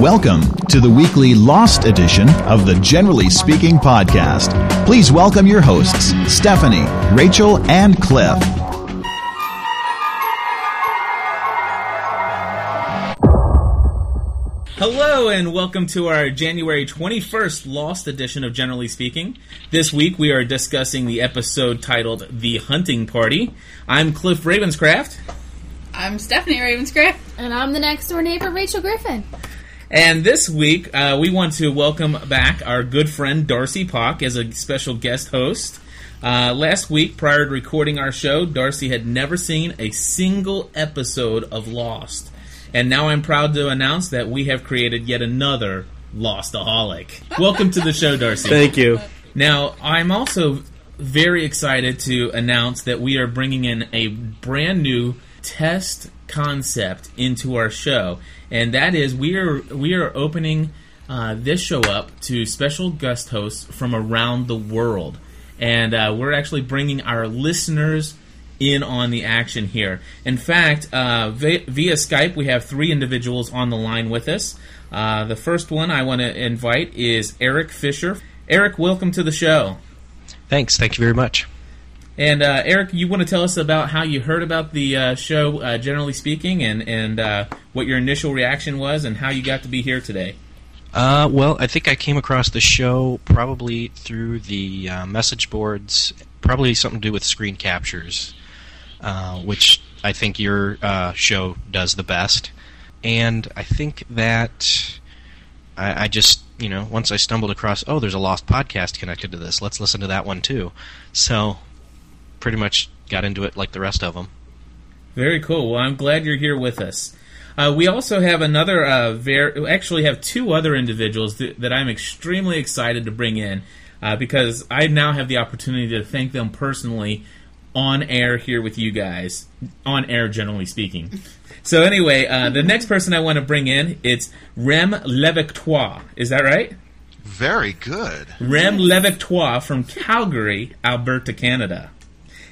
Welcome to the weekly Lost edition of the Generally Speaking podcast. Please welcome your hosts, Stephanie, Rachel, and Cliff. Hello and welcome to our January 21st Lost edition of Generally Speaking. This week we are discussing the episode titled The Hunting Party. I'm Cliff Ravenscraft. I'm Stephanie Ravenscraft. And I'm the next door neighbor, Rachel Griffin. And this week, uh, we want to welcome back our good friend Darcy Pock as a special guest host. Uh, last week, prior to recording our show, Darcy had never seen a single episode of Lost. And now I'm proud to announce that we have created yet another Lostaholic. Welcome to the show, Darcy. Thank you. Now, I'm also very excited to announce that we are bringing in a brand new test concept into our show, and that is we are we are opening uh, this show up to special guest hosts from around the world, and uh, we're actually bringing our listeners in on the action here. In fact, uh, via, via, Skype, we have three individuals on the line with us. Uh, the first one I want to invite is Eric Fisher. Eric, welcome to the show. Thanks. Thank you very much. And uh, Eric, you want to tell us about how you heard about the uh, show, uh, generally speaking, and and uh, what your initial reaction was, and how you got to be here today. Uh, well, I think I came across the show probably through the uh, message boards, probably something to do with screen captures, which I think your show does the best. And I think that I, I just you know, once I stumbled across, oh, there's a Lost podcast connected to this. Let's listen to that one too. So pretty much got into it like the rest of them. Very cool. Well, I'm glad you're here with us. Uh, we also have another, uh, ver- actually have two other individuals th- that I'm extremely excited to bring in uh, because I now have the opportunity to thank them personally on air here with you guys. On air, generally speaking. So anyway, uh, the next person I want to bring in, it's Rem Levectois. Is that right? Very good. Rem Levectois from Calgary, Alberta, Canada.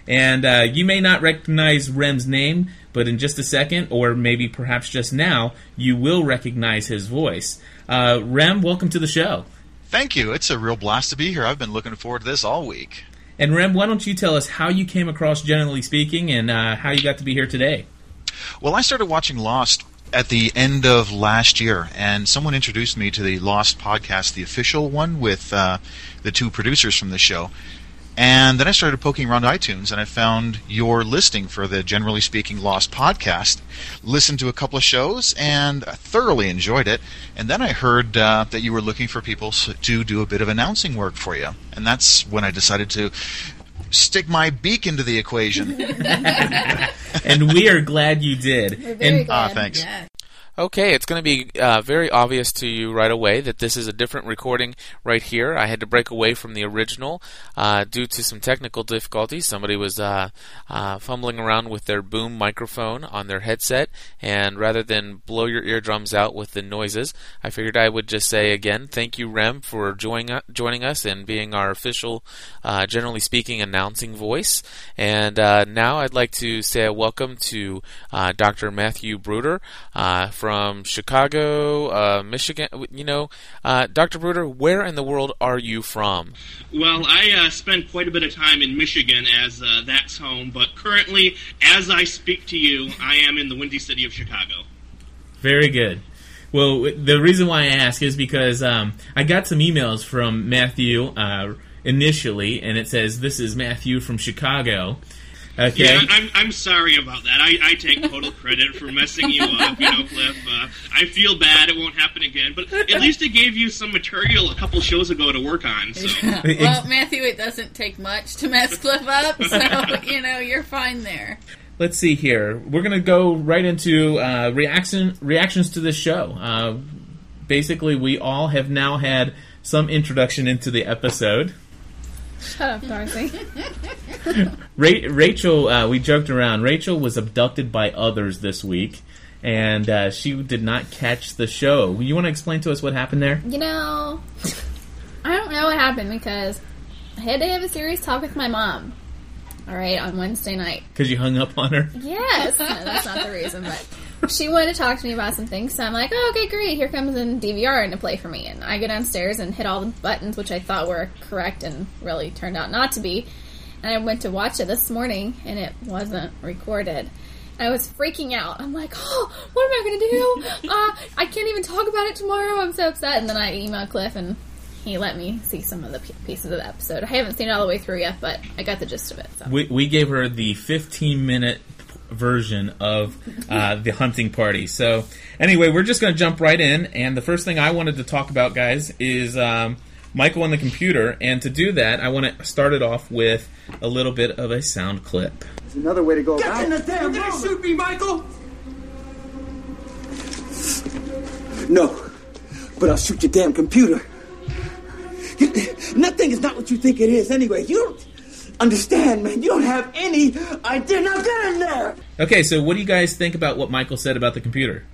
And uh, you may not recognize Rem's name, but in just a second, or maybe perhaps just now, you will recognize his voice. Uh, Rem, welcome to the show. Thank you. It's a real blast to be here. I've been looking forward to this all week. And Rem, why don't you tell us how you came across Generally Speaking and uh, how you got to be here today? Well, I started watching Lost at the end of last year, and someone introduced me to the Lost podcast, the official one with uh, the two producers from the show. And then I started poking around iTunes and I found your listing for the Generally Speaking Lost podcast. Listened to a couple of shows and thoroughly enjoyed it. And then I heard uh, that you were looking for people to do a bit of announcing work for you. And that's when I decided to stick my beak into the equation. and we are glad you did. We're very and, glad. Ah, thanks. Yeah. Okay, it's going to be uh, very obvious to you right away that this is a different recording right here. I had to break away from the original uh, due to some technical difficulties. Somebody was uh, uh, fumbling around with their boom microphone on their headset, and rather than blow your eardrums out with the noises, I figured I would just say again, thank you, Rem, for joining joining us and being our official, uh, generally speaking, announcing voice. And uh, now I'd like to say a welcome to Dr. Matthew Bruder from from Chicago, uh, Michigan. You know, uh, Dr. Bruder, where in the world are you from? Well, I uh, spend quite a bit of time in Michigan as uh, that's home, but currently, as I speak to you, I am in the windy city of Chicago. Very good. Well, the reason why I ask is because um, I got some emails from Matthew uh, initially, and it says, This is Matthew from Chicago. Okay. Yeah, I'm, I'm sorry about that. I, I take total credit for messing you up, you know, Cliff. Uh, I feel bad. It won't happen again. But at least it gave you some material a couple shows ago to work on. So. well, Matthew, it doesn't take much to mess Cliff up, so, you know, you're fine there. Let's see here. We're going to go right into uh, reaction reactions to this show. Uh, basically, we all have now had some introduction into the episode. Shut up, Darcy. Ra- Rachel, uh, we joked around. Rachel was abducted by others this week, and uh, she did not catch the show. You want to explain to us what happened there? you know, I don't know what happened because I had to have a serious talk with my mom. All right, on Wednesday night. Because you hung up on her. Yes, no, that's not the reason, but she wanted to talk to me about some things, so I'm like, oh, okay, great. Here comes a DVR into play for me. And I go downstairs and hit all the buttons, which I thought were correct and really turned out not to be. And I went to watch it this morning, and it wasn't recorded. I was freaking out. I'm like, oh, what am I going to do? Uh, I can't even talk about it tomorrow. I'm so upset. And then I emailed Cliff, and he let me see some of the pieces of the episode. I haven't seen it all the way through yet, but I got the gist of it. So. We, we gave her the 15 minute version of uh, the hunting party. So, anyway, we're just going to jump right in. And the first thing I wanted to talk about, guys, is um, Michael on the computer. And to do that, I want to start it off with a little bit of a sound clip. There's another way to go Get about in the it. damn You're gonna shoot me, Michael! No, but I'll shoot your damn computer. You- and is not what you think it is anyway. You don't understand, man. You don't have any idea. Now get in there! Okay, so what do you guys think about what Michael said about the computer?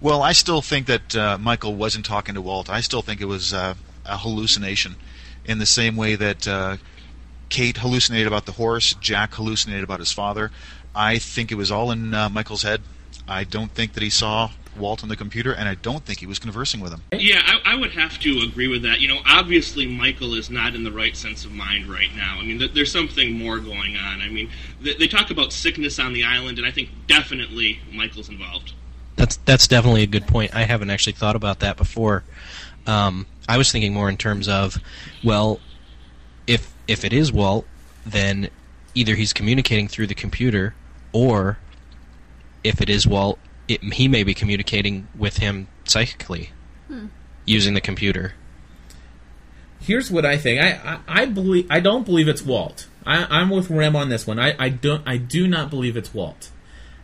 Well, I still think that uh, Michael wasn't talking to Walt. I still think it was uh, a hallucination, in the same way that uh, Kate hallucinated about the horse, Jack hallucinated about his father. I think it was all in uh, Michael's head. I don't think that he saw Walt on the computer, and I don't think he was conversing with him. Yeah, I, I would have to agree with that. You know, obviously Michael is not in the right sense of mind right now. I mean, th- there's something more going on. I mean, th- they talk about sickness on the island, and I think definitely Michael's involved. That's that's definitely a good point. I haven't actually thought about that before. Um, I was thinking more in terms of, well, if if it is Walt, then either he's communicating through the computer, or if it is Walt, it, he may be communicating with him psychically using the computer. Here's what I think. I, I, I believe I don't believe it's Walt. I, I'm with Rem on this one. I, I don't I do not believe it's Walt.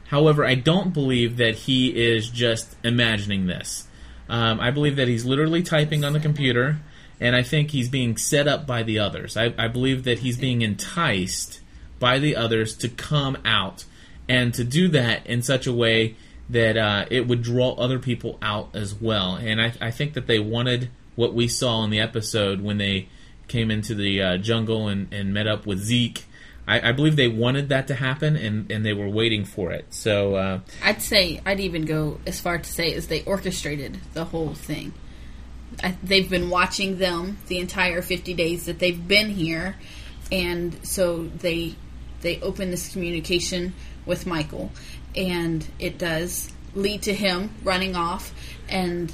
However, I don't believe that he is just imagining this. Um, I believe that he's literally typing on the computer, and I think he's being set up by the others. I, I believe that he's being enticed by the others to come out, and to do that in such a way that uh, it would draw other people out as well. And I, I think that they wanted what we saw in the episode when they came into the uh, jungle and, and met up with Zeke. I, I believe they wanted that to happen, and, and they were waiting for it. So uh, I'd say I'd even go as far to say as they orchestrated the whole thing. I, they've been watching them the entire 50 days that they've been here, and so they they open this communication with Michael, and it does lead to him running off, and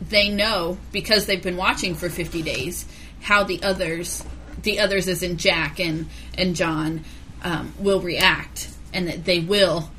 they know because they've been watching for 50 days how the others the others as in jack and and john um, will react. And that they will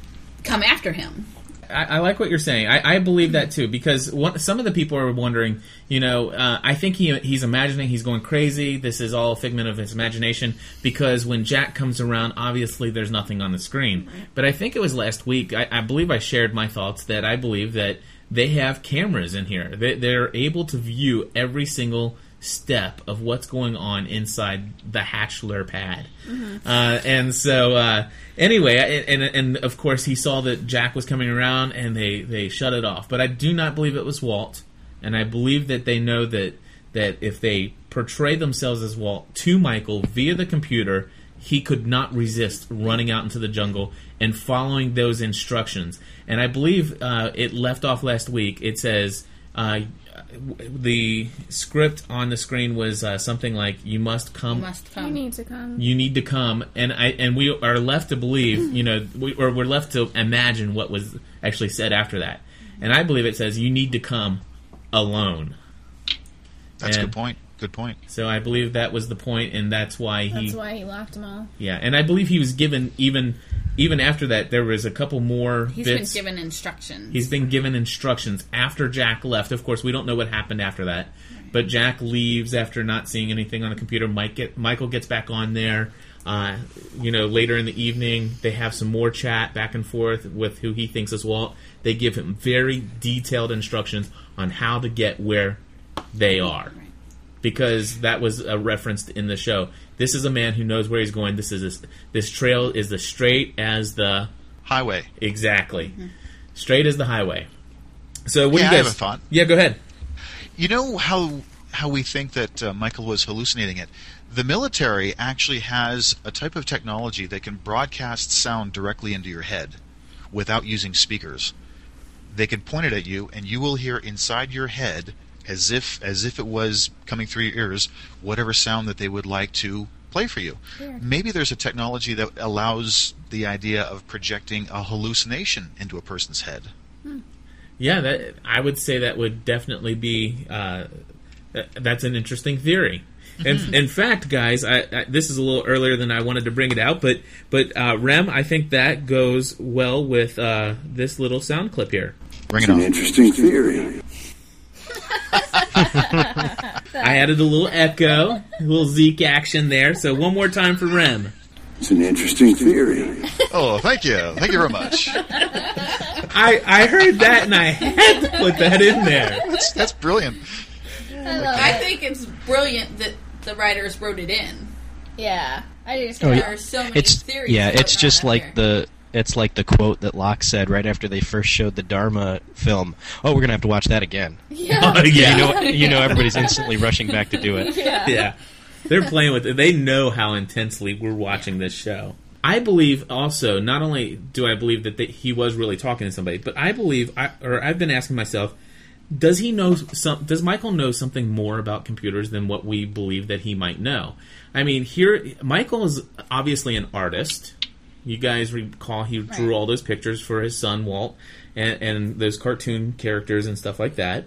come after him I, I like what you're saying. I, I believe that too because one, some of the people are wondering. You know, uh, I think he he's imagining he's going crazy. This is all a figment of his imagination because when Jack comes around, obviously there's nothing on the screen. But I think it was last week. I, I believe I shared my thoughts that I believe that they have cameras in here. They, they're able to view every single step of what's going on inside the Hatchler pad. Uh, and so, uh, anyway, and, and and of course he saw that Jack was coming around, and they they shut it off. But I do not believe it was Walt, and I believe that they know that that if they portray themselves as Walt to Michael via the computer, he could not resist running out into the jungle and following those instructions. And I believe uh, it left off last week. It says. Uh, the script on the screen was uh, something like "You must come. You must You need to come. you need to come. And i and we are left to believe you know we, or we're left to imagine what was actually said after that. And i believe it says you need to come alone. That's a good point. Good point. so i believe that was the point and that's why he That's why he locked them all. yeah and i believe he was given even even after that there was a couple more He's bits been given instructions He's been given instructions after Jack left. Of course, we don't know what happened after that. But Jack leaves after not seeing anything on the computer. Mike get, Michael gets back on there. Uh, you know, later in the evening, they have some more chat back and forth with who he thinks is Walt. They give him very detailed instructions on how to get where they are. Because that was uh, referenced in the show. This is a man who knows where he's going. This is this trail is as straight as the Highway. Exactly. Straight as the highway. So what Yeah, do I you have guys? a thought. Yeah, go ahead. You know how how we think that uh, Michael was hallucinating it. The military actually has a type of technology that can broadcast sound directly into your head, without using speakers. They can point it at you, and you will hear inside your head, as if as if it was coming through your ears, whatever sound that they would like to play for you. Maybe there's a technology that allows the idea of projecting a hallucination into a person's head. Yeah, that I would say that would definitely be. Uh, that's an interesting theory. In, in fact, guys, I, I, this is a little earlier than I wanted to bring it out, but but uh, Rem, I think that goes well with uh, this little sound clip here. Bring it An on. interesting theory. I added a little echo, a little Zeke action there. So one more time for Rem. It's an interesting theory. Oh, thank you, thank you very much. I I heard that and I had to put that in there. That's that's brilliant. I love I think it's brilliant that the writers wrote it in. Yeah, I just. Oh, There yeah. are so many It's theories. yeah, it's just like there. the it's like the quote that Locke said right after they first showed the Dharma film. Oh, we're gonna have to watch that again. Yeah. Oh, yeah. You know, you know, everybody's instantly rushing back to do it. yeah. yeah. They're playing with it. They know how intensely we're watching this show. I believe also, not only do I believe that they, he was really talking to somebody, but I believe, I, or I've been asking myself, does he know some? Does Michael know something more about computers than what we believe that he might know? I mean, here Michael is obviously an artist. You guys recall he drew all those pictures for his son Walt, and, and those cartoon characters and stuff like that.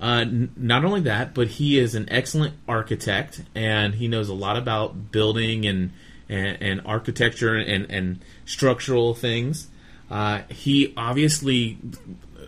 Uh, n- not only that, but he is an excellent architect, and he knows a lot about building and and, and architecture and, and structural things. Uh, he obviously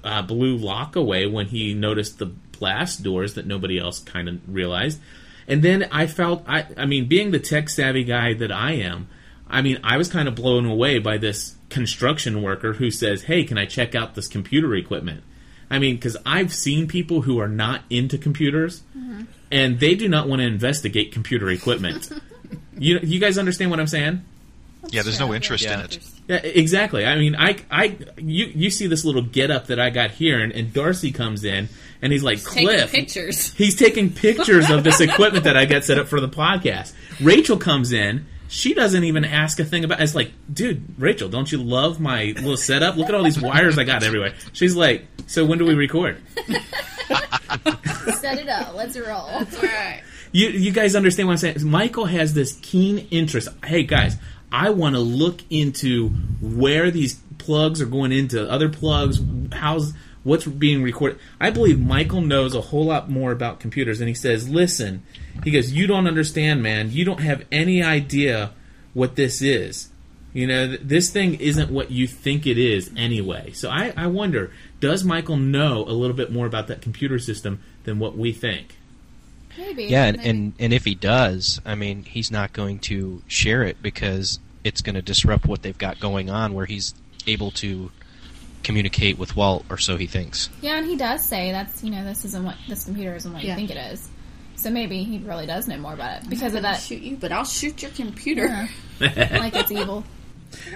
uh, blew Locke away when he noticed the blast doors that nobody else kind of realized. And then I felt, I, I mean, being the tech savvy guy that I am, I mean, I was kind of blown away by this construction worker who says, "Hey, can I check out this computer equipment?" I mean, because I've seen people who are not into computers, mm-hmm. and they do not want to investigate computer equipment. you, you guys understand what I'm saying? Yeah, there's no interest in it. Yeah, exactly. I mean, I, I, you, you see this little get up that I got here, and, and Darcy comes in, and he's like, taking Cliff. pictures. He's taking pictures of this equipment that I got set up for the podcast. Rachel comes in. She doesn't even ask a thing about. It's like, dude, Rachel, don't you love my little setup? Look at all these wires I got everywhere. She's like, so when do we record? Set it up. Let's roll. All right. You, you guys understand what I'm saying? Michael has this keen interest. Hey, guys, I want to look into where these plugs are going into other plugs. How's what's being recorded? I believe Michael knows a whole lot more about computers, and he says, "Listen," he goes, "You don't understand, man. You don't have any idea what this is. You know, th- this thing isn't what you think it is anyway." So I, I wonder, does Michael know a little bit more about that computer system than what we think? Maybe. Yeah, and, maybe. and and if he does, I mean, he's not going to share it because it's going to disrupt what they've got going on, where he's able to communicate with Walt, or so he thinks. Yeah, and he does say that's you know this isn't what this computer isn't what Yeah. you think it is. So maybe he really does know more about it because of I'll that. shoot you, but I'll shoot your computer. Yeah. like it's evil.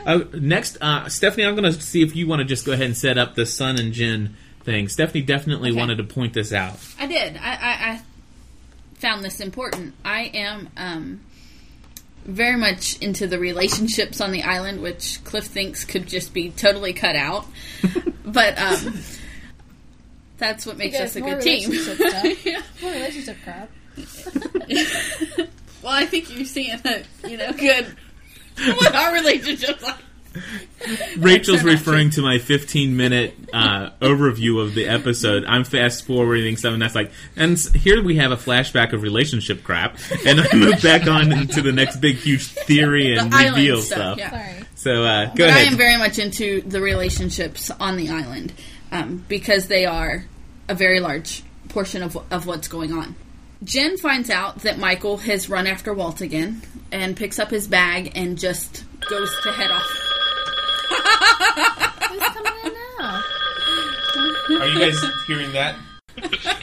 Uh, next, uh, Stephanie, I'm going to see if you want to just go ahead and set up the Sun and Jin thing. Stephanie definitely Okay. wanted to point this out. I did. I, I, I found this important. I am um, very much into the relationships on the island, which Cliff thinks could just be totally cut out. but um, that's what makes us a more good team. relationship stuff. More relationship crap. well, I think you're seeing a you know good what our relationship's like. Rachel's referring to my 15 minute uh, overview of the episode. I'm fast forwarding stuff, and that's like, and here we have a flashback of relationship crap, and I move back on to the next big, huge theory and The reveal stuff, stuff. yeah. Sorry. So uh, go but I am very much into the relationships on the island um, because they are a very large portion of, of what's going on. Jin finds out that Michael has run after Walt again and picks up his bag and just goes to head off. Who's coming in now? Are you guys hearing that?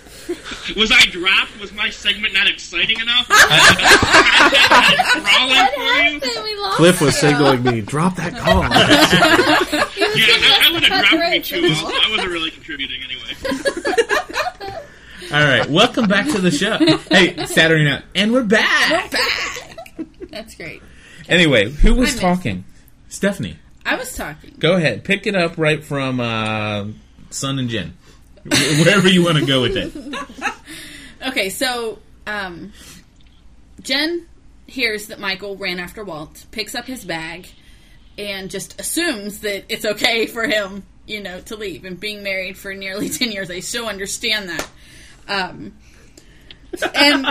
Was I dropped? Was my segment not exciting enough? Crawling for we lost Cliff was you. signaling me, drop that call. Yeah, I, I would have dropped me too. I wasn't really contributing anyway. All right, welcome back to the show. Hey, Saturday night, and we're back. We're back. That's great. Anyway, who was I missed. talking? Stephanie. I was talking. Go ahead, pick it up right from uh, Sun and Jin, Wh- wherever you want to go with it. Okay, so um, Jin hears that Michael ran after Walt, picks up his bag, and just assumes that it's okay for him, you know, to leave. And being married for nearly 10 years, I so understand that. Um, and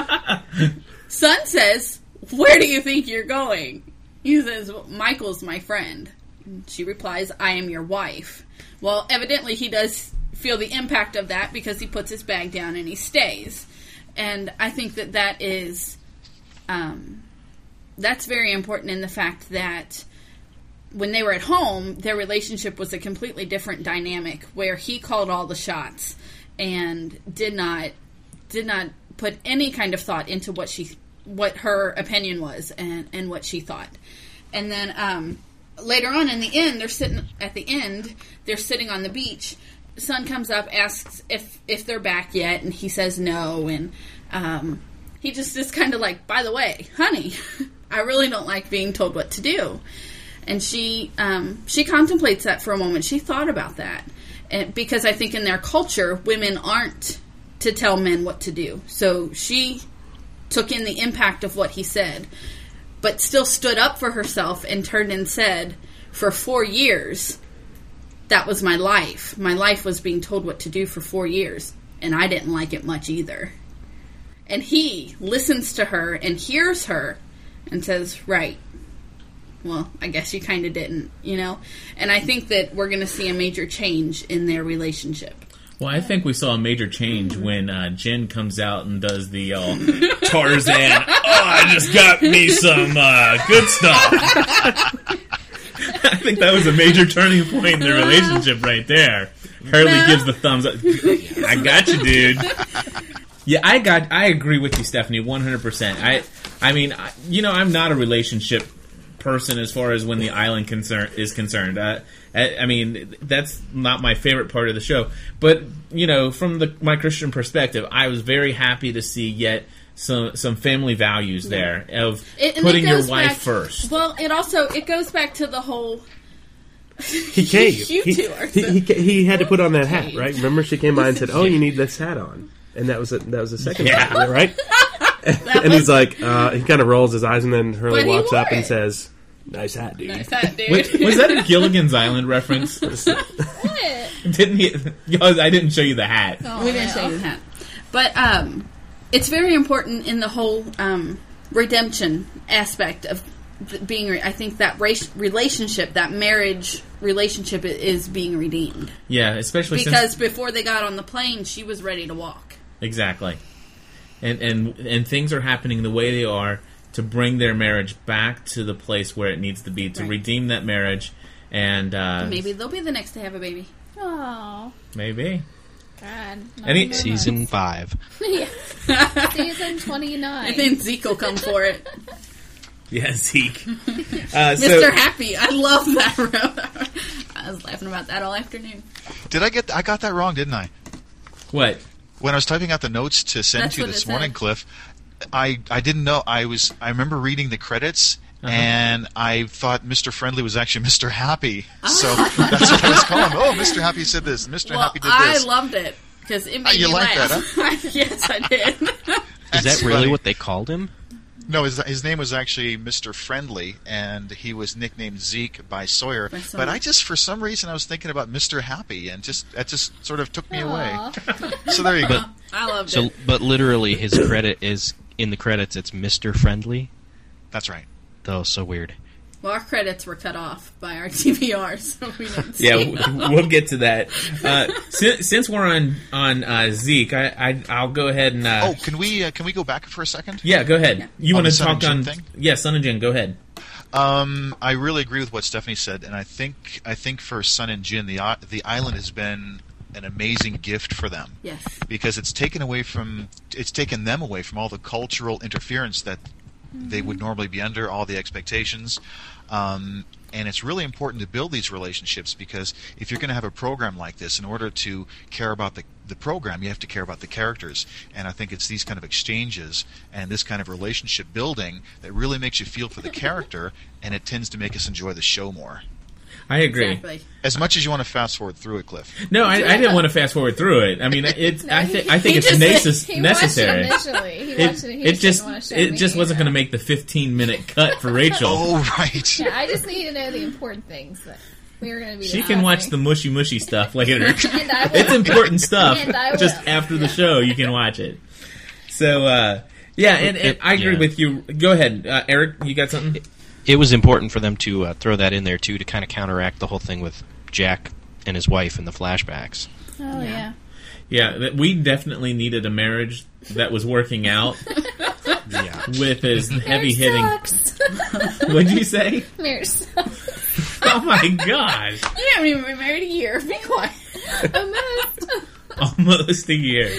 Sun says, Where do you think you're going? He says, Michael's my friend. She replies, I am your wife. Well, evidently he does feel the impact of that because he puts his bag down and he stays. And I think that that is, um, that's very important in the fact that when they were at home, their relationship was a completely different dynamic where he called all the shots and did not did not put any kind of thought into what she what her opinion was and and what she thought. And then um, later on in the end, they're sitting at the end. They're sitting on the beach. Sun comes up, asks if if they're back yet, and he says no. And um, he just is kind of like, by the way, honey, I really don't like being told what to do. And she um, she contemplates that for a moment. She thought about that, and because I think in their culture, women aren't to tell men what to do. So she took in the impact of what he said, but still stood up for herself and turned and said, for four years, that was my life. My life was being told what to do for four years, and I didn't like it much either. And he listens to her and hears her and says, Right. Well, I guess you kind of didn't, you know? And I think that we're going to see a major change in their relationship. Well, I think we saw a major change when uh, Jin comes out and does the uh, Tarzan. oh, I just got me some uh, good stuff. I think that was a major turning point in the relationship right there. Hurley No. gives the thumbs up. I got you, dude. Yeah, I got. I agree with you, Stephanie, one hundred percent. I, I mean, I, you know, I'm not a relationship person as far as when the island concern is concerned. Uh, I, I mean, that's not my favorite part of the show. But you know, from the my Christian perspective, I was very happy to see yet some some family values there of It- putting your wife back- first. Well, it also it goes back to the whole. He caved. You he, two are he, so- he, ca- he had to put on that hat, right? Remember, she came by and said, "Oh, you need this hat on," and that was a, that was the second Yeah. time, right? And was- he's like, uh, he kind of rolls his eyes, and then Hurley But he walks up wore and says, "Nice hat, dude." Nice hat, dude. was, was that a Gilligan's Island reference? What? didn't he? I didn't show you the hat. Oh, we didn't no. show you that. But um, it's very important in the whole um, redemption aspect of being. Re- I think that race relationship, that marriage relationship, is being redeemed Yeah, especially because since before they got on the plane, she was ready to walk. Exactly, and and and things are happening the way they are to bring their marriage back to the place where it needs to be to Right. redeem that marriage, and uh, Maybe they'll be the next to have a baby. Oh, maybe God. Any- Season months. five. Yeah. Season 29. And then Zeke will come for it. yeah Zeke, uh, Mr. so Happy, I love that. I was laughing about that all afternoon. Did I get? I got that wrong, didn't I? what? When I was typing out the notes to send That's to you this morning, said. Cliff, I I didn't know. I was. I remember reading the credits. Uh-huh. And I thought Mr. Friendly was actually Mr. Happy, Ah. so that's what I was calling. Oh, Mr. Happy said this. Mr. Well, Happy did this. I loved it because it made you me like laugh. that, yes, I did. Is that really funny. what they called him? No, his, his name was actually Mr. Friendly, and he was nicknamed Zeke by Sawyer. By Sawyer. But I just, for some reason, I was thinking about Mr. Happy, and just that just sort of took me away. So there you go. I loved So, it. but literally, his credit is in the credits. It's Mister Friendly. That's right. Though so weird. Well, our credits were cut off by our DVR, so we didn't Yeah, them. w- we'll get to that. Uh, since, since we're on on uh, Zeke, I, I I'll go ahead and uh, Oh, can we uh, can we go back for a second? yeah, go ahead. You want to the Sun and talk Jin on? thing? Yeah, Sun and Jin. Go ahead. Um, I really agree with what Stephanie said, and I think I think for Sun and Jin, the the island has been an amazing gift for them. Yes. because it's taken away from it's taken them away from all the cultural interference that they would normally be under, all the expectations. Um, and it's really important to build these relationships because if you're going to have a program like this, in order to care about the, the program, you have to care about the characters. And I think it's these kind of exchanges and this kind of relationship building that really makes you feel for the character, and it tends to make us enjoy the show more. I agree. Exactly. As much as you want to fast forward through it, Cliff. No, I, I didn't want to fast forward through it. I mean, it's. I, he- th- I think he it's just- necess- He necessary. it initially. He It, watched it. He it just, just didn't want to show it me, just wasn't going to make the 15 minute cut for Rachel. Oh, right. Yeah, I just need to know the important things that we were going to be. She can watch the mushy mushy stuff later. And I will. it's important stuff. And I Just after the show, you can watch it. So, uh, yeah, and, and I agree Yeah. with you. Go ahead, uh, Eric. You got something? It was important for them to uh, throw that in there too to kind of counteract the whole thing with Jack and his wife in the flashbacks. Oh yeah. Yeah, that we definitely needed a marriage that was working out Yeah. with his heavy Marriage hitting. What'd you say? Marriage sucks. Oh my gosh! You haven't even been married a year. Be quiet. Almost. Almost a year,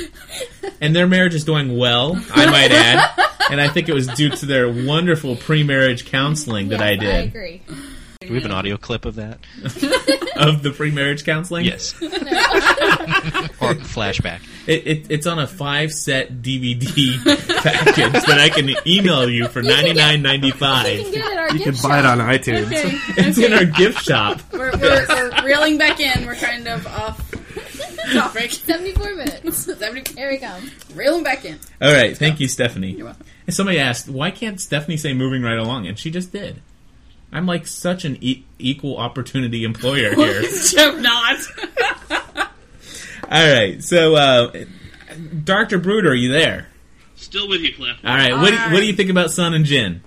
and their marriage is doing well. I might add, and I think it was due to their wonderful pre-marriage counseling that Yes, I I did. agree. Do we have an audio clip of that? of the pre-marriage counseling. Yes. or flashback. It, it, it's on a five set DVD package that I can email you for ninety nine ninety You can five. get it at our You gift can buy it shop. on iTunes. Okay. It's in our gift shop. We're, we're, we're reeling back in. We're kind of off topic. 74 minutes. 70, Here we come. reeling back in. All right, thank you, Stephanie. You're welcome. And somebody asked, why can't Stephanie say moving right along? And she just did. I'm like such an e- equal opportunity employer here. Jeff not. All right, so uh, Doctor Bruder, are you there? Still with you, Cliff. All right, what do, what do you think about Sun and Jin?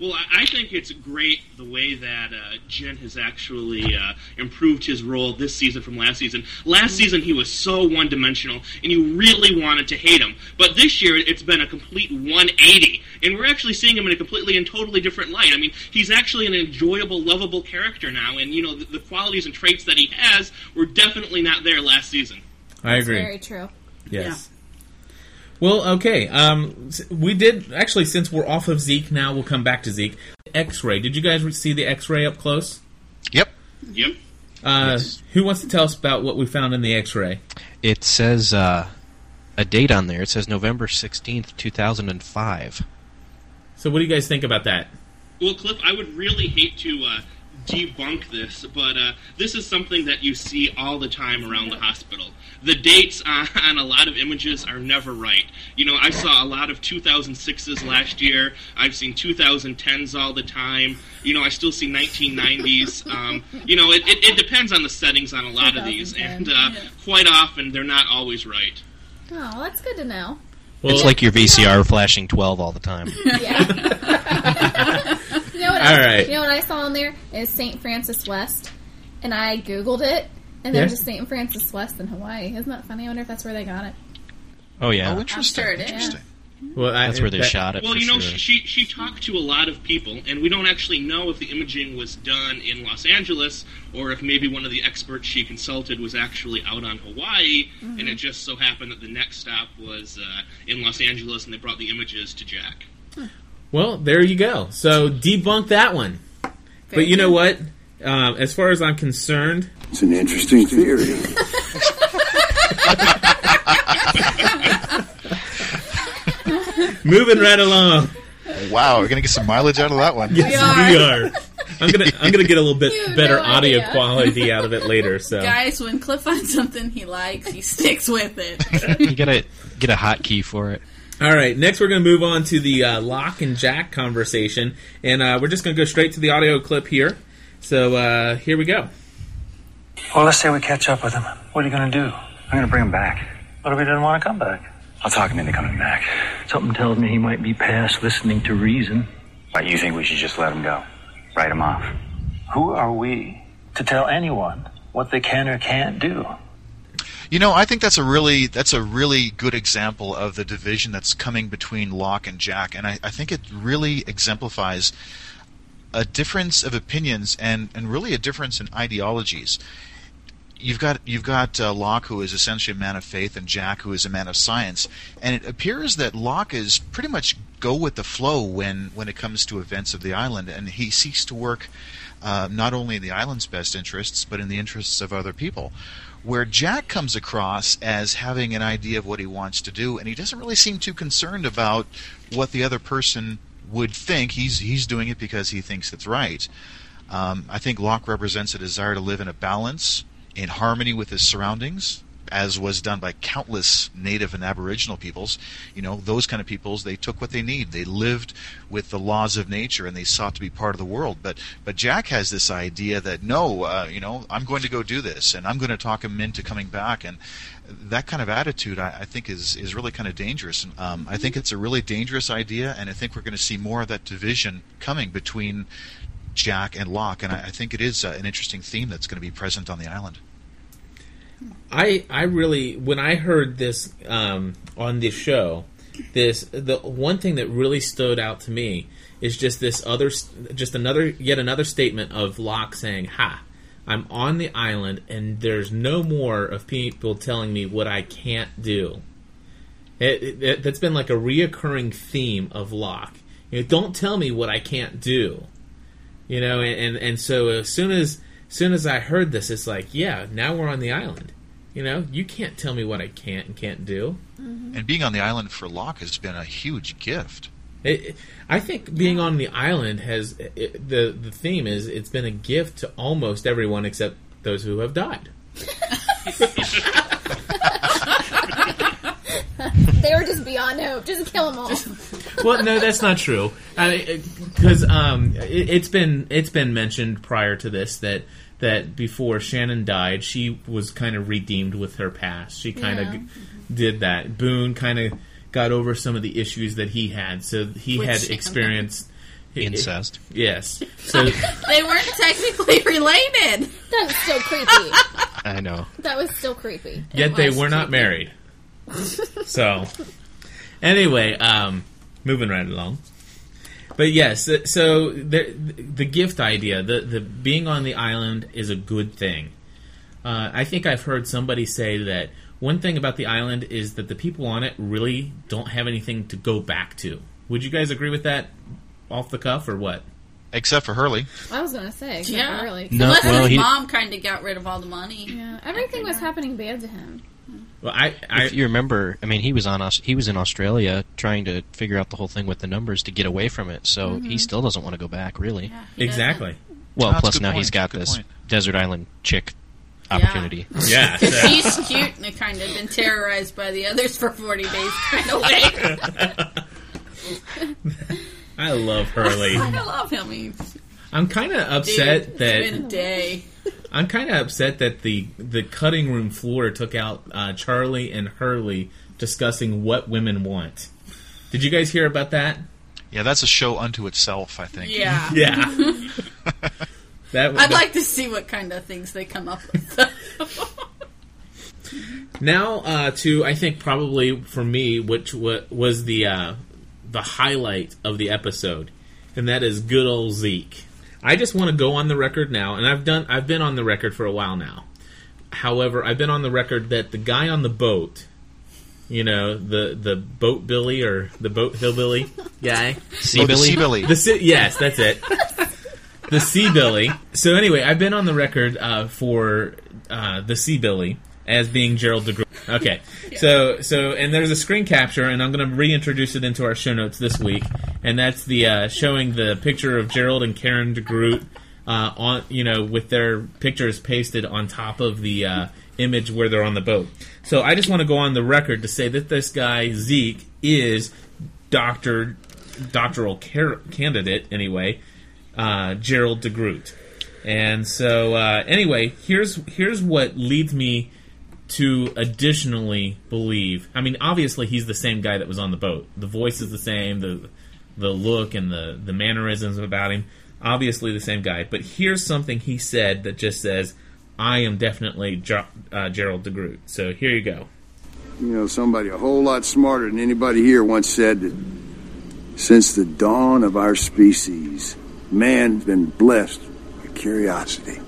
Well, I- I think it's great the way that uh, Jin has actually uh, improved his role this season from last season. Last season, he was so one dimensional, and you really wanted to hate him. But this year, it's been a complete 180, and we're actually seeing him in a completely and totally different light. I mean, he's actually an enjoyable, lovable character now, and, you know, the, the qualities and traits that he has were definitely not there last season. I agree. Very true. Yes. Well, okay. Um, we did actually. Since we're off of Zeke now, we'll come back to Zeke. X-ray. Did you guys see the X-ray up close? Yep. Yep. Uh, Who wants to tell us about what we found in the X-ray? It says uh, a date on there. It says November 16th, 2005. So, what do you guys think about that? Well, Cliff, I would really hate to uh, debunk this, but uh, this is something that you see all the time around the hospital. The dates on, on a lot of images are never right. You know, I saw a lot of 2006s last year. I've seen 2010s all the time. You know, I still see 1990s. Um, you know, it, it, it depends on the settings on a lot of these, and uh, quite often they're not always right. Oh, well, that's good to know. Well, it's like your VCR flashing 12 all the time. Yeah. you know what? All I, right. You know what I saw on there is Saint Francis West, and I googled it, and Yeah. there's a Saint Francis West in Hawaii. Isn't that funny? I wonder if that's where they got it. Oh, yeah. Oh, interesting. sure it is. interesting. well, I, That's where they that- shot it. Well, for you know, sure. she, she she talked to a lot of people, and we don't actually know if the imaging was done in Los Angeles or if maybe one of the experts she consulted was actually out on Hawaii, and it just so happened that the next stop was uh, in Los Angeles, and they brought the images to Jack. Well, there you go. So debunk that one. But you know what? Um, as far as I'm concerned, It's an interesting theory. moving right along. Wow, we're gonna get some mileage out of that one. Yes, we are. I'm gonna I'm gonna get a little bit better no audio idea. quality out of it later. So Guys, when Cliff finds something he likes, he sticks with it. you gotta get a hotkey for it. All right, next we're going to move on to the uh, Locke and Jack conversation, and uh, we're just going to go straight to the audio clip here. So uh, here we go. Well, let's say we catch up with him. What are you going to do? I'm gonna bring him back. What if he doesn't want to come back? I'll talk him into coming back. Something tells me he might be past listening to reason. Why, you think we should just let him go? Write him off. Who are we to tell anyone what they can or can't do? You know, I think that's a really that's a really good example of the division that's coming between Locke and Jack, and I, I think it really exemplifies a difference of opinions and, and really a difference in ideologies. You've got you've got uh, Locke, who is essentially a man of faith, and Jack, who is a man of science. And it appears that Locke is pretty much go with the flow when when it comes to events of the island, and he seeks to work uh, not only in the island's best interests, but in the interests of other people. Where Jack comes across as having an idea of what he wants to do, and he doesn't really seem too concerned about what the other person would think. He's he's doing it because he thinks it's right. Um, I think Locke represents a desire to live in a balance, in harmony with his surroundings, as was done by countless native and aboriginal peoples. You know, those kind of peoples, they took what they need. They lived with the laws of nature and they sought to be part of the world. But but Jack has this idea that no, uh, you know, I'm going to go do this and I'm going to talk him into coming back and that kind of attitude, I, I think, is is really kind of dangerous. And, um, I think it's a really dangerous idea, and I think we're going to see more of that division coming between Jack and Locke. And I, I think it is uh, an interesting theme that's going to be present on the island. I I really when I heard this um, on this show, this the one thing that really stood out to me is just this other just another yet another statement of Locke saying, "Ha, I'm on the island, and there's no more of people telling me what I can't do." It, it, that's been like a reoccurring theme of Locke. You know, don't tell me what I can't do. You know, and, and and so as soon as soon as I heard this, it's like, yeah, now we're on the island. You know, you can't tell me what I can't and can't do. Mm-hmm. And being on the island for Locke has been a huge gift. It, it- I think being on the island has it, the the theme is it's been a gift to almost everyone except those who have died. they were just beyond hope. Just kill them all. well, no, that's not true. Because um, it, it's been it's been mentioned prior to this that that before Shannon died, she was kind of redeemed with her past. She kind of Yeah. did that. Boone kind of got over some of the issues that he had, so he With had Shannon. experienced Incest. Yes. So they weren't technically related. That was still creepy. I know. That was still creepy. Yet they was were not married. so, anyway, um, moving right along. But yes, uh, so the the gift idea, the the being on the island is a good thing. Uh, I think I've heard somebody say that one thing about the island is that the people on it really don't have anything to go back to. Would you guys agree with that off the cuff or what? Except for Hurley. I was gonna say, except Yeah. for Hurley. No, Unless well, his he- mom kind of got rid of all the money. Yeah, everything was happening bad to him. Well, I, I if you remember, I mean, he was on Aus- he was in Australia trying to figure out the whole thing with the numbers to get away from it. So he mm-hmm. still doesn't want to go back, really. he exactly. Well, Oh, plus now point. he's got Good this point. desert island chick opportunity. Yeah. Because she's cute and kind of been terrorized by the others for 40 days, kind of way. I love Hurley. I love him. He's, I'm kind of dude, upset it's that been a day. I'm kind of upset that the the cutting room floor took out uh, Charlie and Hurley discussing what women want. Did you guys hear about that? Yeah, that's a show unto itself, I think. Yeah. Yeah. that I'd like to see what kind of things they come up with. now uh, to I think probably for me, which wa- was the uh, the highlight of the episode, and that is good old Zeke. I just want to go on the record now, and I've done I've been on the record for a while now. However, I've been on the record that the guy on the boat, you know, the the boat Billy or the boat hillbilly guy, Sea Oh, the Billy? Sea Billy. the sea, yes, that's it. The Sea Billy. So anyway, I've been on the record uh, for uh, the Sea Billy as being Gerald DeGroot. Okay, so so and there's a screen capture, and I'm going to reintroduce it into our show notes this week, and that's the uh, showing the picture of Gerald and Karen DeGroot uh, on you know with their pictures pasted on top of the uh, image where they're on the boat. So I just want to go on the record to say that this guy Zeke is Doctor doctoral car- candidate anyway, uh, Gerald DeGroot. And so uh, anyway, here's here's what leads me to additionally believe. I mean, obviously he's the same guy that was on the boat. The voice is the same, the the look and the the mannerisms about him, obviously the same guy. But here's something he said that just says, "I am definitely uh, Gerald DeGroot." So here you go. You know, somebody a whole lot smarter than anybody here once said that since the dawn of our species, man's been blessed with curiosity.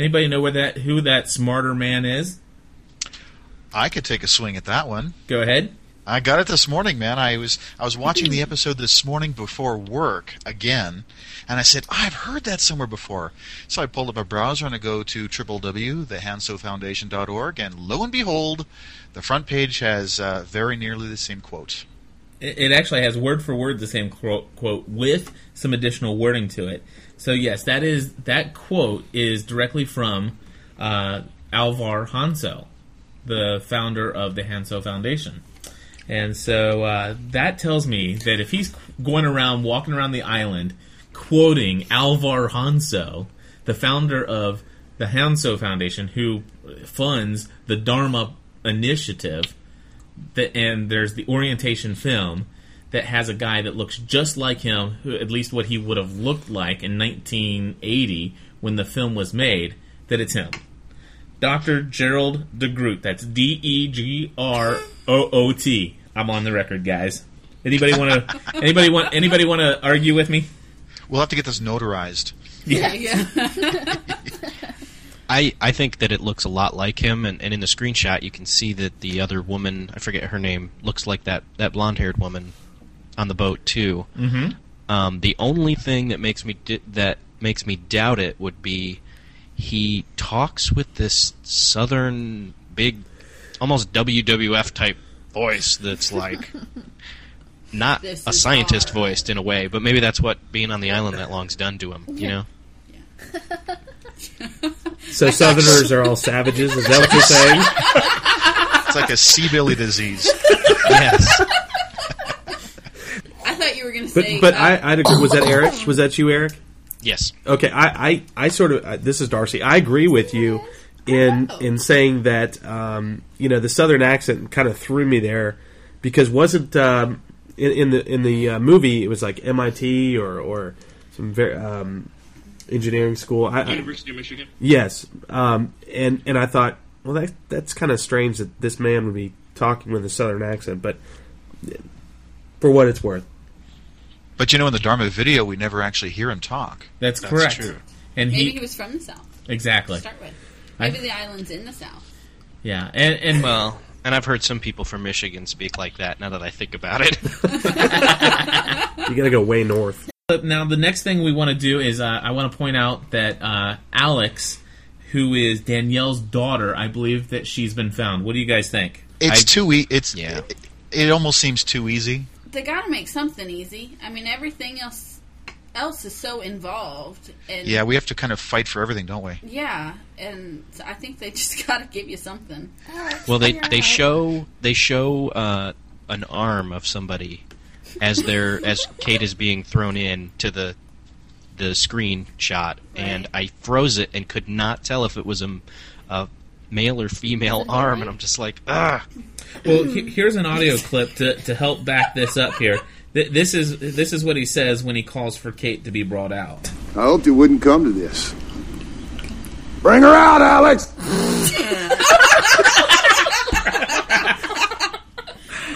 Anybody know where that who that smarter man is? I could take a swing at that one. Go ahead. I got it this morning, man. I was I was watching the episode this morning before work again, and I said I've heard that somewhere before. So I pulled up a browser and I go to www.thehansofoundation.org, and lo and behold, the front page has uh, very nearly the same quote. it it actually has word for word the same quote, quote with some additional wording to it. So yes, that is that quote is directly from uh, Alvar Hanso, the founder of the Hanso Foundation. And so uh, that tells me that if he's going around walking around the island quoting Alvar Hanso, the founder of the Hanso Foundation, who funds the Dharma Initiative, that and there's the orientation film that has a guy that looks just like him, who at least what he would have looked like in 1980 when the film was made, that it's him. Dr. Gerald de Groot. That's D E G R O O T. I'm on the record, guys. Anybody want to? anybody want? Anybody want to argue with me? We'll have to get this notarized. Yeah, yeah. I, I think that it looks a lot like him, and, and in the screenshot you can see that the other woman, I forget her name, looks like that, that blonde haired woman on the boat too. Mhm. Um, the only thing that makes me di- that makes me doubt it would be he talks with this southern big, almost WWF type voice that's like not This a scientist our- voiced in a way, but maybe that's what being on the island that long's done to him. You know. So Southerners are all savages. Is that what you're saying? It's like a sea-billy disease. yes. I thought you were going to But say. but uh, I I'd agree. was that Eric? Was that you, Eric? Yes. Okay, I, I, I sort of uh, this is Darcy. I agree with you in in saying that um, you know the southern accent kind of threw me there because wasn't um, in, in the in the uh, movie it was like MIT or or some very um, engineering school. I, I, University of Michigan. yes, um, and and I thought well that that's kind of strange that this man would be talking with a southern accent, but for what it's worth. But you know, in the Dharma video, we never actually hear him talk. That's, That's correct. true. And maybe he he was from the south. exactly. To start with. I- Maybe the island's in the south. Yeah, and and Well, and I've heard some people from Michigan speak like that. Now that I think about it, You got to go way north. But now the next thing we want to do is uh, I want to point out that uh, Alex, who is Danielle's daughter, I believe that she's been found. What do you guys think? It's I- too e- It's Yeah. It, it almost seems too easy. They got to make something easy. I mean, everything else else is so involved. And Yeah, we have to kind of fight for everything, don't we? Yeah, and I think they just got to give you something. well, they they show they show uh, an arm of somebody as they're as Kate is being thrown in to the the screen shot, and I froze it and could not tell if it was a, a male or female arm, and I'm just like, ah. Well, he- here's an audio clip to, to help back this up here. Th- This is this is what he says when he calls for Kate to be brought out. I hoped it wouldn't come to this. Bring her out, Alex!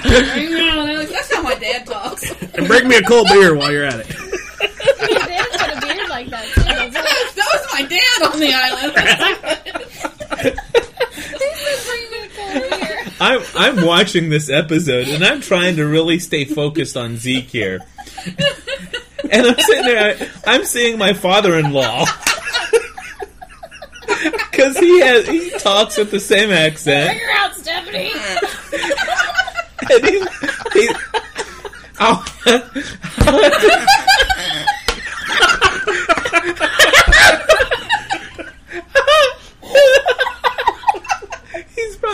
Bring her out, Alex. That's how my dad talks. And bring me a cold beer while you're at it. Your dad's got a beard like that too. that was my dad on the island. He's been bringing a cold beer. I'm I'm watching this episode and I'm trying to really stay focused on Zeke here. And I'm sitting there, I, I'm seeing my father-in-law because he has he talks with the same accent. Her out, Stephanie. And he, he, I'll- He's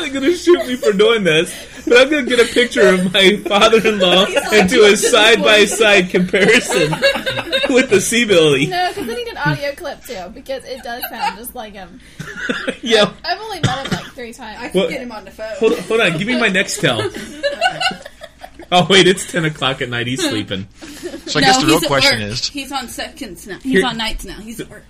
probably going to shoot me for doing this, but I'm going to get a picture of my father-in-law and do a side-by-side comparison with the sea billy. No, because I need an audio clip too, because it does sound just like him. Yeah. I've only met him like three times. I can Well- get him on the phone. Hold, hold on, give me my next tell. Oh wait, it's ten o'clock at night. He's sleeping. So I no, guess the real at question work. is, he's on seconds now. He's Here- on nights now. He's at work.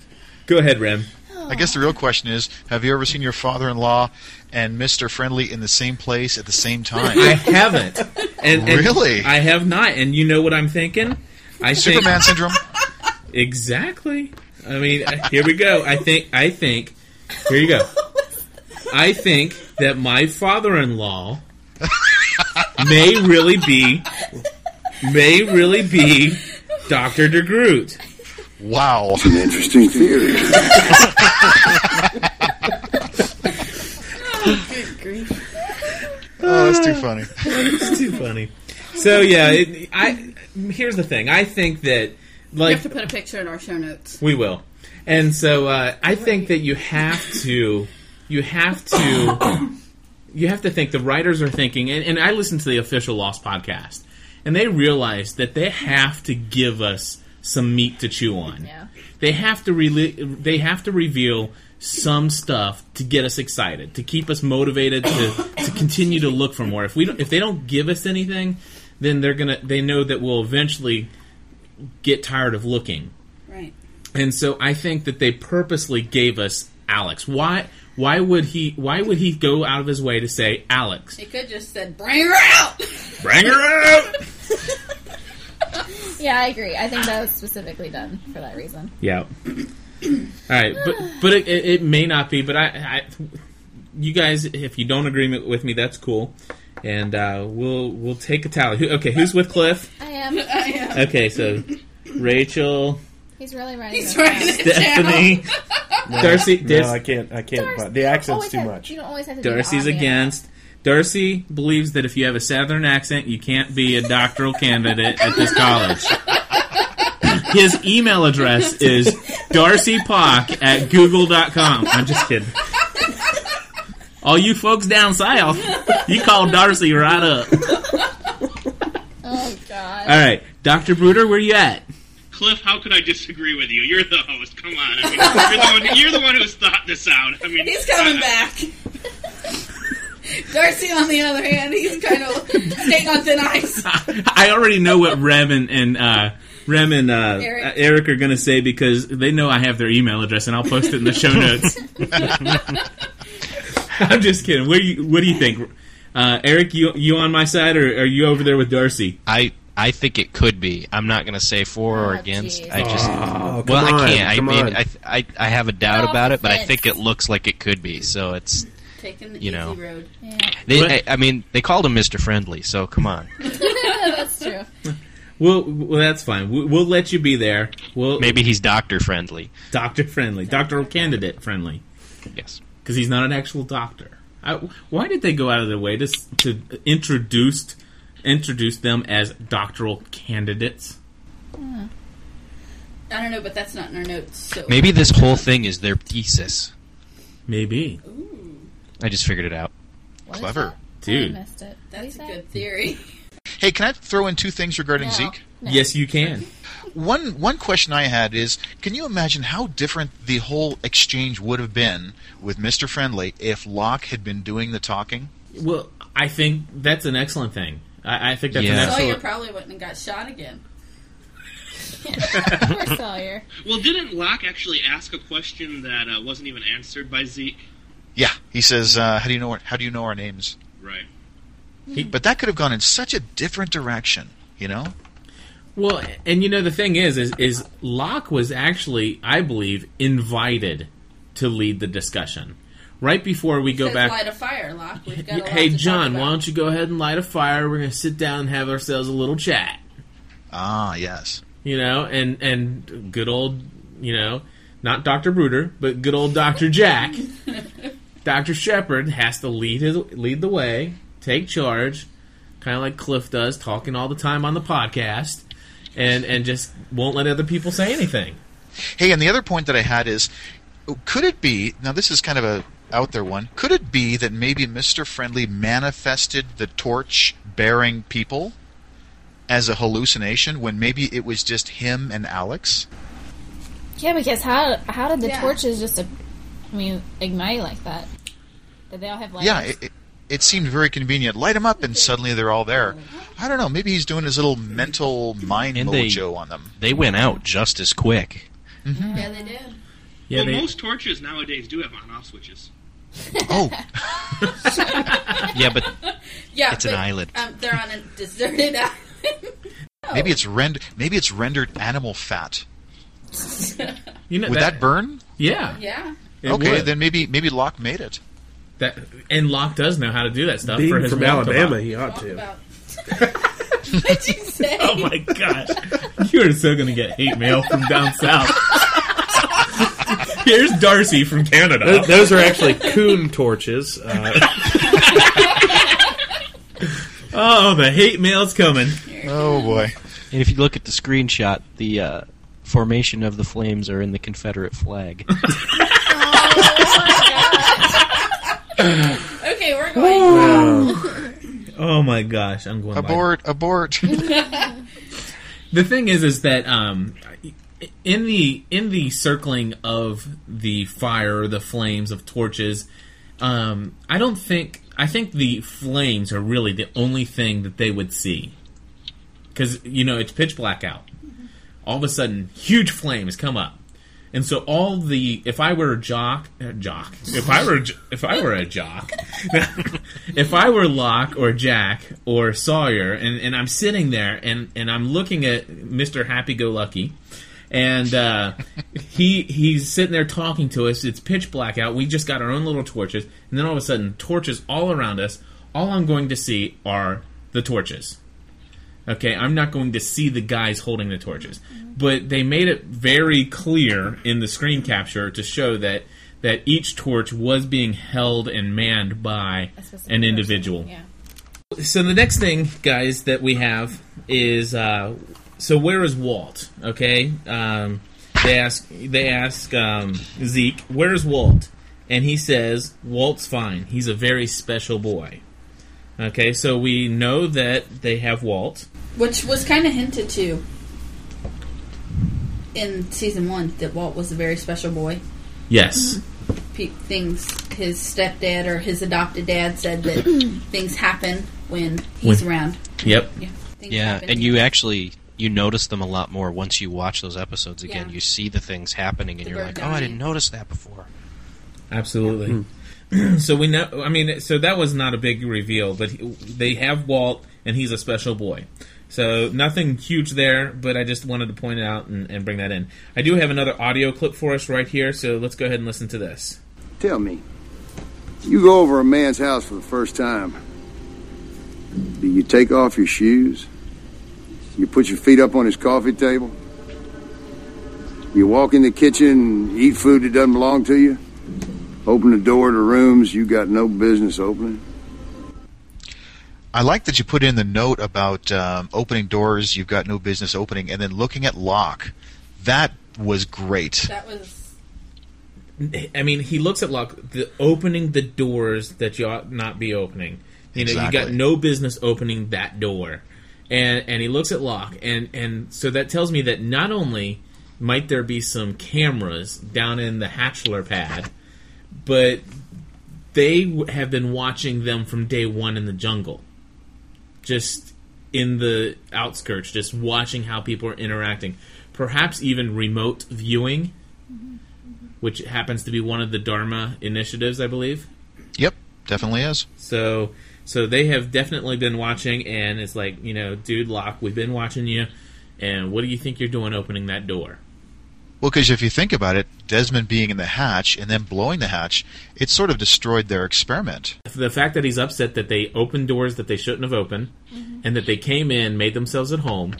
Go ahead, Rem. I guess the real question is, have you ever seen your father-in-law and Mister Friendly in the same place at the same time? I haven't. And, and Really? I have not. And you know what I'm thinking? I think Superman syndrome. exactly. I mean, here we go. I think. I think. Here you go. I think that my father-in-law may really be may really be Doctor DeGroot. Wow. An interesting theory. Good grief. Oh, that's too funny. It's too funny. So yeah, it, I here's the thing. I think that we like have to put a picture in our show notes. we will, and so uh, I think that you have to, you have to, you have to think. The writers are thinking, and, and I listened to the official Lost podcast, and they realize that they have to give us some meat to chew on. Yeah. They have to re- they have to reveal some stuff to get us excited, to keep us motivated to, to continue to look for more. If we don't, if they don't give us anything, then they're gonna they know that we'll eventually get tired of looking. Right. And so I think that they purposely gave us Alex. Why why would he why would he go out of his way to say Alex? He could just said, "Bring her out." Bring her out. Yeah, I agree. I think that was specifically done for that reason. Yeah. All right, but but it, it, it may not be. But I, I, you guys, if you don't agree with me, that's cool, and uh, we'll we'll take a tally. Who, okay, who's with Cliff? I am. I am. Okay, so Rachel, He's really right. He's this writing down. it Stephanie, No, Darcy. No, I can't. I can't. Darcy, But the accent's too have- much. You don't always have to. Darcy's obvious. against. Darcy believes that if you have a southern accent, you can't be a doctoral candidate at this college. His email address is darcypock at google.com. I'm just kidding. All you folks down south, you call Darcy right up. Oh God. All right, Dr. Bruder, where you at? Cliff, how could I disagree with you? You're the host. Come on. I mean, you're, the one, you're the one who's thought this out. I mean, He's coming uh, back. Darcy, on the other hand, he's kind of staying on thin ice. I already know what Rem and, and uh, Rem and uh, Eric. uh, Eric are going to say because they know I have their email address, and I'll post it in the show notes. I'm just kidding. What do you What do you think, uh, Eric? You you on my side, or are you over there with Darcy? I I think it could be. I'm not going to say for or Oh, against. jeez. I just Oh, well, come I can't. I mean. I, I I have a doubt Get about it, but I think it looks like it could be. So it's Taking the You easy know. road. Yeah, they, I, I mean they called him Mr. Friendly, so come on. that's true. Well, well, that's fine. We- We'll let you be there. We'll Maybe he's Doctor Friendly. doctor friendly, doctoral candidate friendly, Yes. because he's not an actual doctor. I, why did they go out of their way to to introduce introduce them as doctoral candidates? Hmm. I don't know, but that's not in our notes. So Maybe this whole thing is their thesis. Maybe, Ooh. I just figured it out. What is Clever. that? I dude. missed it. That's a did good theory. Hey, can I throw in two things regarding No. Zeke? No. Yes, you can. One one question I had is, can you imagine how different the whole exchange would have been with Mister Friendly if Locke had been doing the talking? Well, I think that's an excellent thing. I, I think that's Yeah. an Sawyer excellent. probably wouldn't have got shot again. Poor Sawyer. Well, didn't Locke actually ask a question that uh, wasn't even answered by Zeke? Yeah, he says, uh, "How do you know? Our, how do you know our names?" Right. But that could have gone in such a different direction, you know. Well, and you know the thing is, is is Locke was actually, I believe, invited to lead the discussion. Right before we go Says back, light a fire, Locke. We've got a lot hey to talk John, about. why don't you go ahead and light a fire? We're going to sit down and have ourselves a little chat. Ah, yes. You know, and and good old, you know, not Doctor Bruder, but good old Doctor Jack, Doctor Shepard has to lead his lead the way, take charge, kind of like Cliff does, talking all the time on the podcast, and and just won't let other people say anything. Hey, and the other point that I had is, could it be? Now, this is kind of a out there one. Could it be that maybe Mister Friendly manifested the torch bearing people as a hallucination when maybe it was just him and Alex? Yeah, because how how did the Yeah. torches just, I mean, ignite like that? Did they all have lighters? Yeah, it, it, it seemed very convenient. Light them up, and suddenly they're all there. I don't know. Maybe he's doing his little mental mind And they- mojo on them. They went out just as quick. Yeah, they did. Yeah, well, they, most torches nowadays do have on-off switches. Oh, Yeah, but Yeah, It's an island. Um, they're on a deserted island. maybe it's rend- Maybe it's rendered animal fat. you know Would that, burn? Yeah, yeah. it okay, would. then maybe maybe Locke made it. That and Locke does know how to do that stuff for Being his from. Alabama, he ought Talk to. about. What'd you say? Oh my gosh, you are so going to get hate mail from down south. Here's Darcy from Canada. Those, those are actually coon torches. Uh, Oh, the hate mail's coming. Oh boy. And if you look at the screenshot, the uh, formation of the flames are in the Confederate flag. Okay, we're going. Oh my gosh, I'm going by- Abort! Abort! the thing is is that um in the in the circling of the fire the flames of torches um i don't think i think the flames are really the only thing that they would see because you know it's pitch black out all of a sudden huge flames come up and so all the if I were a jock uh, jock. If I were if I were a jock if I were Locke or Jack or Sawyer and, and I'm sitting there and, and I'm looking at Mr. Happy Go Lucky and uh, he he's sitting there talking to us. It's pitch black out. We just got our own little torches. And then all of a sudden torches all around us. All I'm going to see are the torches Okay, I'm not going to see the guys holding the torches, but they made it very clear in the screen capture to show that that each torch was being held and manned by an individual. Yeah. So the next thing, guys, that we have is uh, so where is Walt? Okay, um, they ask they ask um, Zeke, where's Walt? And he says Walt's fine. He's a very special boy. Okay, so we know that they have Walt. Which was kind of hinted to in season one that Walt was a very special boy. Yes. Mm-hmm. Pe- things his stepdad or his adopted dad said that things happen when he's When- around. Yep. Yeah. Things yeah, happen. and you actually you notice them a lot more once you watch those episodes again. Yeah. You see the things happening, and The you're bird like, "Oh, I dying. didn't notice that before." Absolutely. Mm-hmm. so we know. I mean, so that was not a big reveal, but he, they have Walt, and he's a special boy. So nothing huge there, but I just wanted to point it out and, and bring that in. I do have another audio clip for us right here, so let's go ahead and listen to this. Tell me, you go over a man's house for the first time. Do you take off your shoes? You put your feet up on his coffee table? You walk in the kitchen and eat food that doesn't belong to you? Open the door to rooms you got no business opening? I like that you put in the note about um, opening doors you've got no business opening, and then looking at Locke. That was great. That was I mean, he looks at Locke, the opening the doors that you ought not be opening. You know, you got no business opening that door, and and he looks at Locke, and and so that tells me that not only might there be some cameras down in the hatchler pad, but they have been watching them from day one in the jungle, just in the outskirts, just watching how people are interacting, perhaps even remote viewing which happens to be one of the Dharma initiatives, I believe. Yep, definitely is. So, so they have definitely been watching, and it's like, you know, dude, Locke, we've been watching you, and what do you think you're doing opening that door? Well, because if you think about it, Desmond being in the hatch and then blowing the hatch, it sort of destroyed their experiment. The fact that he's upset that they opened doors that they shouldn't have opened, mm-hmm. and that they came in, made themselves at home,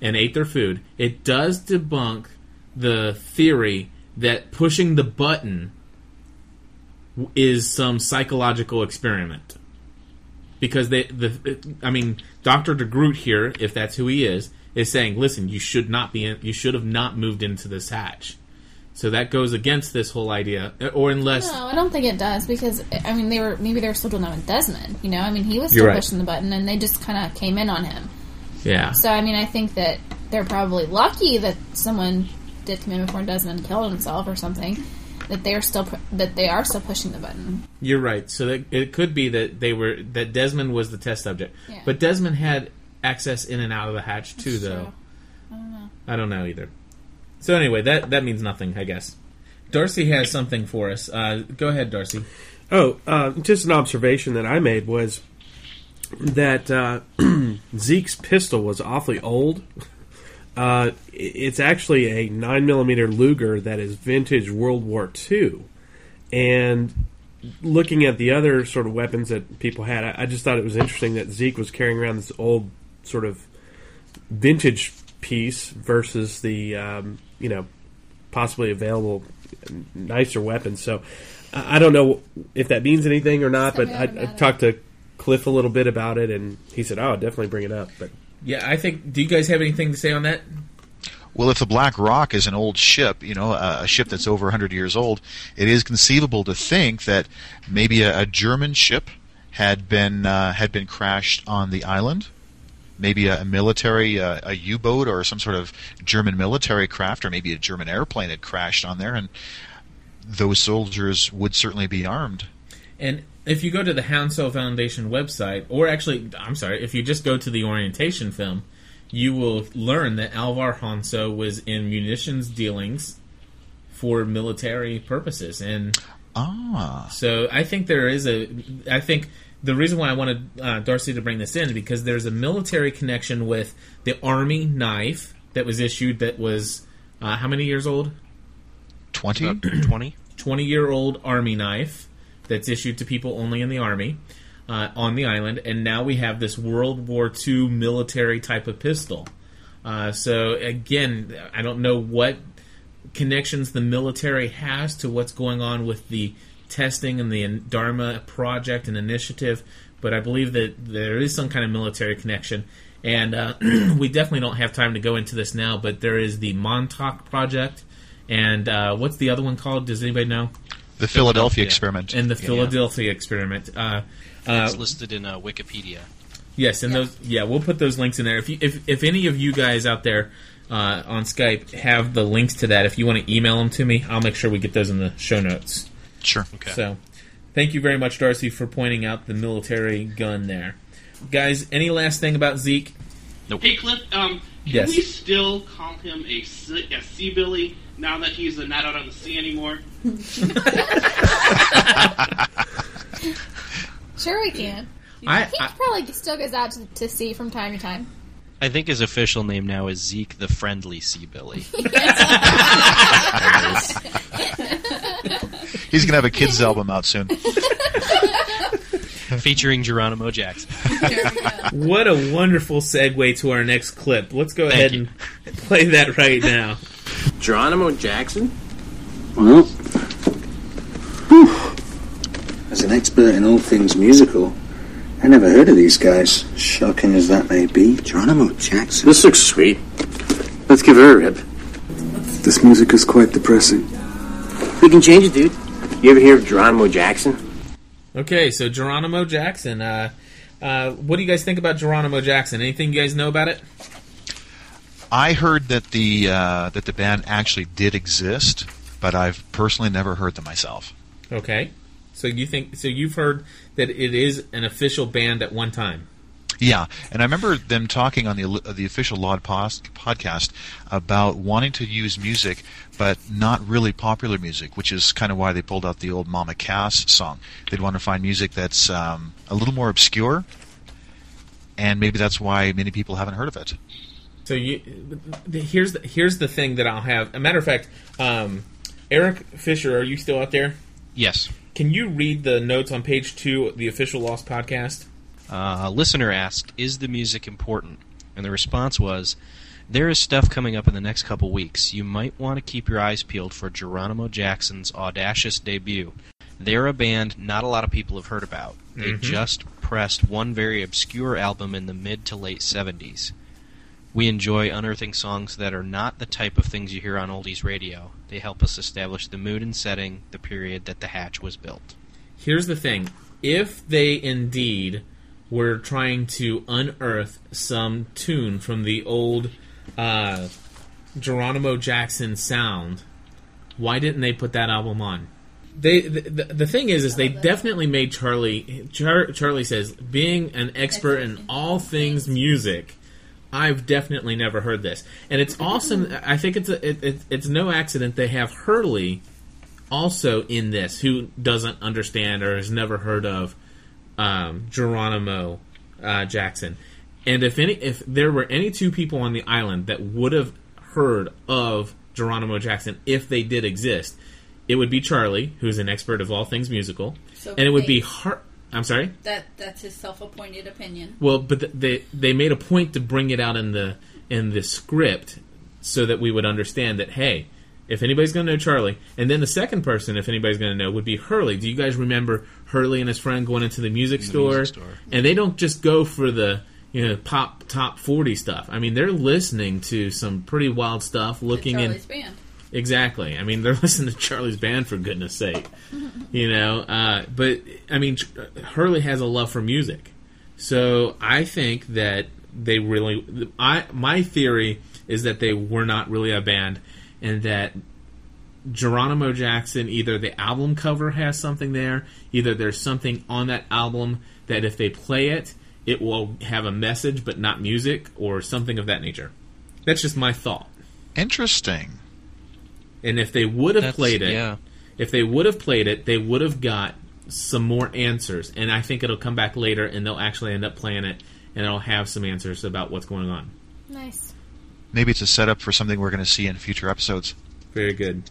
and ate their food, it does debunk the theory that pushing the button is some psychological experiment. Because they, the, I mean, Doctor DeGroot here, if that's who he is, is saying, "Listen, you should not be, in, you should have not moved into this hatch." So that goes against this whole idea, or unless No, I don't think it does because I mean they were maybe they were still doing that with Desmond. You know, I mean he was still right. pushing the button and they just kind of came in on him. Yeah. So I mean I think that they're probably lucky that someone did come in before Desmond killed himself or something. That they're still pu- that they are still pushing the button. You're right. So that, it could be that they were that Desmond was the test subject, Yeah. but Desmond had access in and out of the hatch too, though. I don't know. I don't know either. So anyway, that that means nothing, I guess. Darcy has something for us. Uh, go ahead, Darcy. Oh, uh, just an observation that I made was that uh, Zeke's pistol was awfully old. Uh, it's actually a nine millimeter Luger that is vintage World War II, and looking at the other sort of weapons that people had, I, I just thought it was interesting that Zeke was carrying around this old sort of vintage piece versus the um, you know possibly available nicer weapons. So I I don't know if that means anything or not, but I, I talked to Cliff a little bit about it, and he said, "Oh, definitely bring it up." But Yeah, I think. Do you guys have anything to say on that? Well, if the Black Rock is an old ship, you know, a, a ship that's over 100 years old, it is conceivable to think that maybe a, a German ship had been uh, had been crashed on the island. Maybe a, a military, uh, a U-boat, or some sort of German military craft, or maybe a German airplane had crashed on there, and those soldiers would certainly be armed. And if you go to the Hanso Foundation website, or actually, I'm sorry, if you just go to the orientation film, you will learn that Alvar Hanso was in munitions dealings for military purposes, and ah, so I think there is a. I think the reason why I wanted uh, Darcy to bring this in is because there's a military connection with the Army knife that was issued that was uh, how many years old? 20? 20? 20 year old Army knife that's issued to people only in the Army uh, on the island. And now we have this World War II military type of pistol. Uh, so, again, I don't know what connections the military has to what's going on with the testing and the Dharma project and initiative, but I believe that there is some kind of military connection. And uh, we definitely don't have time to go into this now, but there is the Montauk project. And uh, what's the other one called? Does anybody know? The Philadelphia experiment. And the Yeah. Philadelphia experiment. Uh, uh, it's listed in uh, Wikipedia. Yes, and those yeah, we'll put those links in there. If you, if if any of you guys out there uh, on Skype have the links to that, if you want to email them to me, I'll make sure we get those in the show notes. Sure. Okay. So, thank you very much, Darcy, for pointing out the military gun there. Guys, any last thing about Zeke? Hey, Cliff, um, can Yes. we still call him a, sea- a sea billy now that he's uh, not out on the sea anymore? Sure, we can. I- he I- probably still goes out to, to sea from time to time. I think his official name now is Zeke the Friendly Sea Billy. He's going to have a kids' album out soon. Featuring Geronimo Jackson. What a wonderful segue to our next clip. Let's go Thank ahead you. and play that right now. Geronimo Jackson? Well, as an expert in all things musical, I never heard of these guys. Shocking as that may be. Geronimo Jackson. This looks sweet. Let's give her a rip. This music is quite depressing. We can change it, dude. You ever hear of Geronimo Jackson? Okay, so Geronimo Jackson. Uh, uh, what do you guys think about Geronimo Jackson? Anything you guys know about it? I heard that the uh, that the band actually did exist, but I've personally never heard them myself. Okay, so you think so? You've heard that it is an official band at one time. Yeah, and I remember them talking on the uh, the official Lost podcast about wanting to use music, but not really popular music, which is kind of why they pulled out the old Mama Cass song. They'd want to find music that's um, a little more obscure, and maybe that's why many people haven't heard of it. So you here's the, here's the thing that I'll have. A matter of fact, um, Eric Fisher, are you still out there? Yes. Can you read the notes on page two, of the official Lost podcast? Uh, a listener asked, "Is the music important?" And the response was, "There is stuff coming up in the next couple weeks. You might want to keep your eyes peeled for Geronimo Jackson's audacious debut. They're a band not a lot of people have heard about. They Mhm. just pressed one very obscure album in the mid to late '70s. We enjoy unearthing songs that are not the type of things you hear on oldies radio. They help us establish the mood and setting, the period that the hatch was built." Here's the thing: if they indeed were trying to unearth some tune from the old uh, Geronimo Jackson sound, why didn't they put that album on? They the, the, thing is, is they definitely made Charlie. Char, Charlie says, being an expert in all things music, I've definitely never heard this, and it's awesome. I think it's a, it, it, it's no accident they have Hurley also in this who doesn't understand or has never heard of um, Geronimo uh, Jackson. And if any, if there were any two people on the island that would have heard of Geronimo Jackson if they did exist, it would be Charlie, who's an expert of all things musical, So and it would be Har- I'm sorry. That that's his self-appointed opinion. Well, but th- they they made a point to bring it out in the in the script so that we would understand that hey, if anybody's going to know Charlie. And then the second person, if anybody's going to know, would be Hurley. Do you guys remember Hurley and his friend going into the music, store? music store. And they don't just go for the you know pop top forty stuff. I mean, they're listening to some pretty wild stuff. Looking in Charlie's band. Exactly. I mean, they're listening to Charlie's band for goodness sake. You know, uh, but I mean, Hurley has a love for music, so I think that they really. I my theory is that they were not really a band, and that Geronimo Jackson either the album cover has something there, either there's something on that album that if they play it, it will have a message but not music or something of that nature. That's just my thought. Interesting. And if they would have That's- played it, yeah. If they would have played it, they would have got some more answers. And I think it'll come back later, and they'll actually end up playing it, and it'll have some answers about what's going on. Nice. Maybe it's a setup for something we're going to see in future episodes. Very good.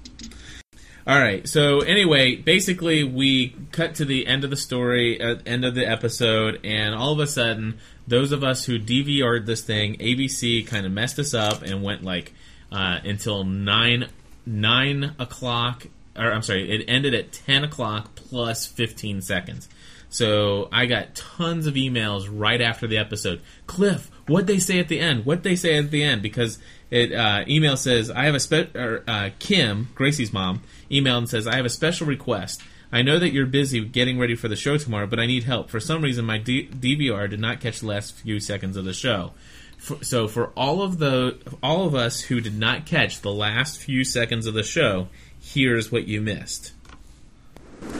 All right. So anyway, basically, we cut to the end of the story, uh, end of the episode, and all of a sudden, those of us who DVR'd this thing, ABC kind of messed us up and went like uh, until nine nine o'clock. Or I'm sorry, it ended at ten o'clock plus fifteen seconds. So I got tons of emails right after the episode. Cliff, what they say at the end? What they say at the end? Because it uh, email says I have a spe- or, uh, Kim Gracie's mom emailed and says I have a special request. I know that you're busy getting ready for the show tomorrow, but I need help. For some reason, my D- DVR did not catch the last few seconds of the show. For, so for all of the all of us who did not catch the last few seconds of the show, here's what you missed.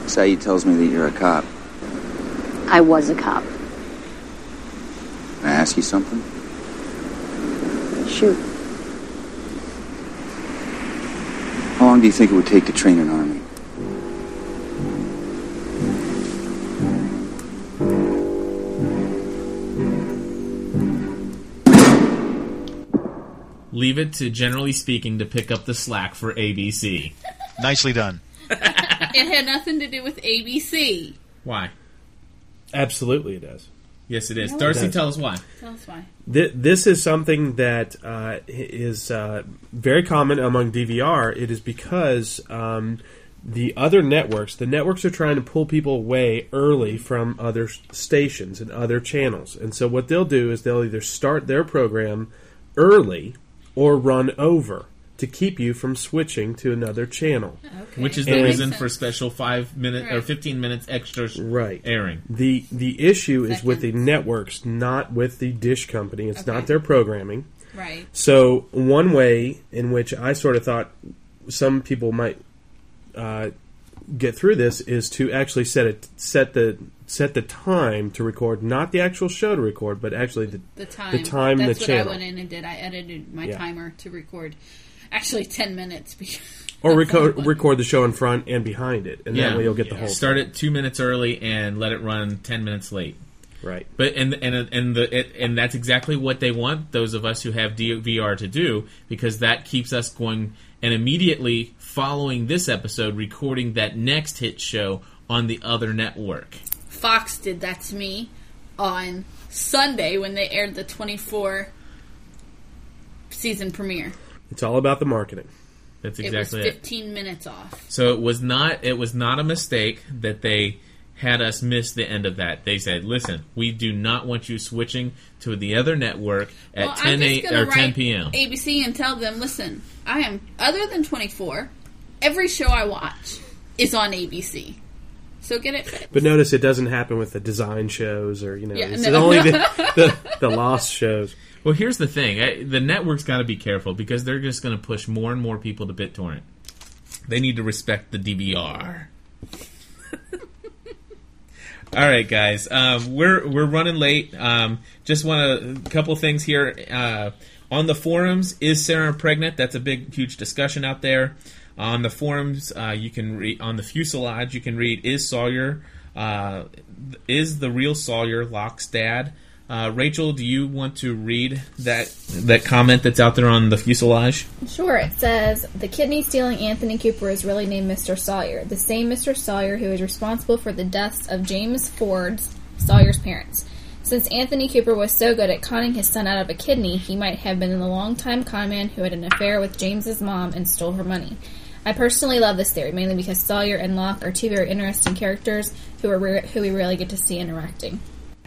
Sayid tells me that you're a cop. I was a cop. Can I ask you something? Shoot. How long do you think it would take to train an army? Leave it to generally speaking to pick up the slack for ABC. Nicely done. it had nothing to do with ABC. Why? Absolutely, it does. Yes, it is. No, Darcy, It tell us why. Tell us why. Th- this is something that uh, is uh, very common among DVR. It is because um, the other networks, the networks are trying to pull people away early from other stations and other channels. And so what they'll do is they'll either start their program early or run over to keep you from switching to another channel. Which is the And- reason for special five minute or fifteen minutes extra right airing. The the issue is with the networks, not with the dish company. It's not their programming. Right. So one way in which I sort of thought some people might uh, get through this is to actually set it set the set the time to record, not the actual show to record, but actually the The time. the time, That's the what channel, I went in and did. I edited my Yeah. timer to record. Actually, ten minutes. Because or that's all it record record the show in front and behind it, and that way you'll get the whole. Start it two minutes early and let it run ten minutes late. Right. But and and and the it, and that's exactly what they want those of us who have DVR to do because that keeps us going and immediately following this episode recording that next hit show on the other network. Fox did that to me on Sunday when they aired the twenty-four season premiere. It's all about the marketing. That's it exactly was it. fifteen minutes off. So it was not it was not a mistake that they had us miss the end of that. They said, "Listen, we do not want you switching to the other network at Well, 10 I'm a, or 10 p.m." ABC and tell them, listen, I am other than twenty-four. Every show I watch is on ABC. So get it fixed. But notice it doesn't happen with the design shows or you know Yeah, it's no. only the, the the lost shows. Well, here's the thing: I- the network's got to be careful because they're just going to push more and more people to BitTorrent. They need to respect the DVR. All right, guys, um, we're we're running late. Um, just want a couple things here uh, on the forums. Is Sarah pregnant? That's a big, huge discussion out there. On the forums, uh, you can read on the fuselage. You can read: Is Sawyer uh, is the real Sawyer Locke's dad? Uh, Rachel, do you want to read that that comment that's out there on the fuselage? Sure, it says the kidney stealing Anthony Cooper is really named Mr. Sawyer, the same Mr. Sawyer who is responsible for the deaths of James Ford's Sawyer's parents. Since Anthony Cooper was so good at conning his son out of a kidney, he might have been the long-time conman who had an affair with James's mom and stole her money. I personally love this theory, mainly because Sawyer and Locke are two very interesting characters who are rare, who we rarely get to see interacting.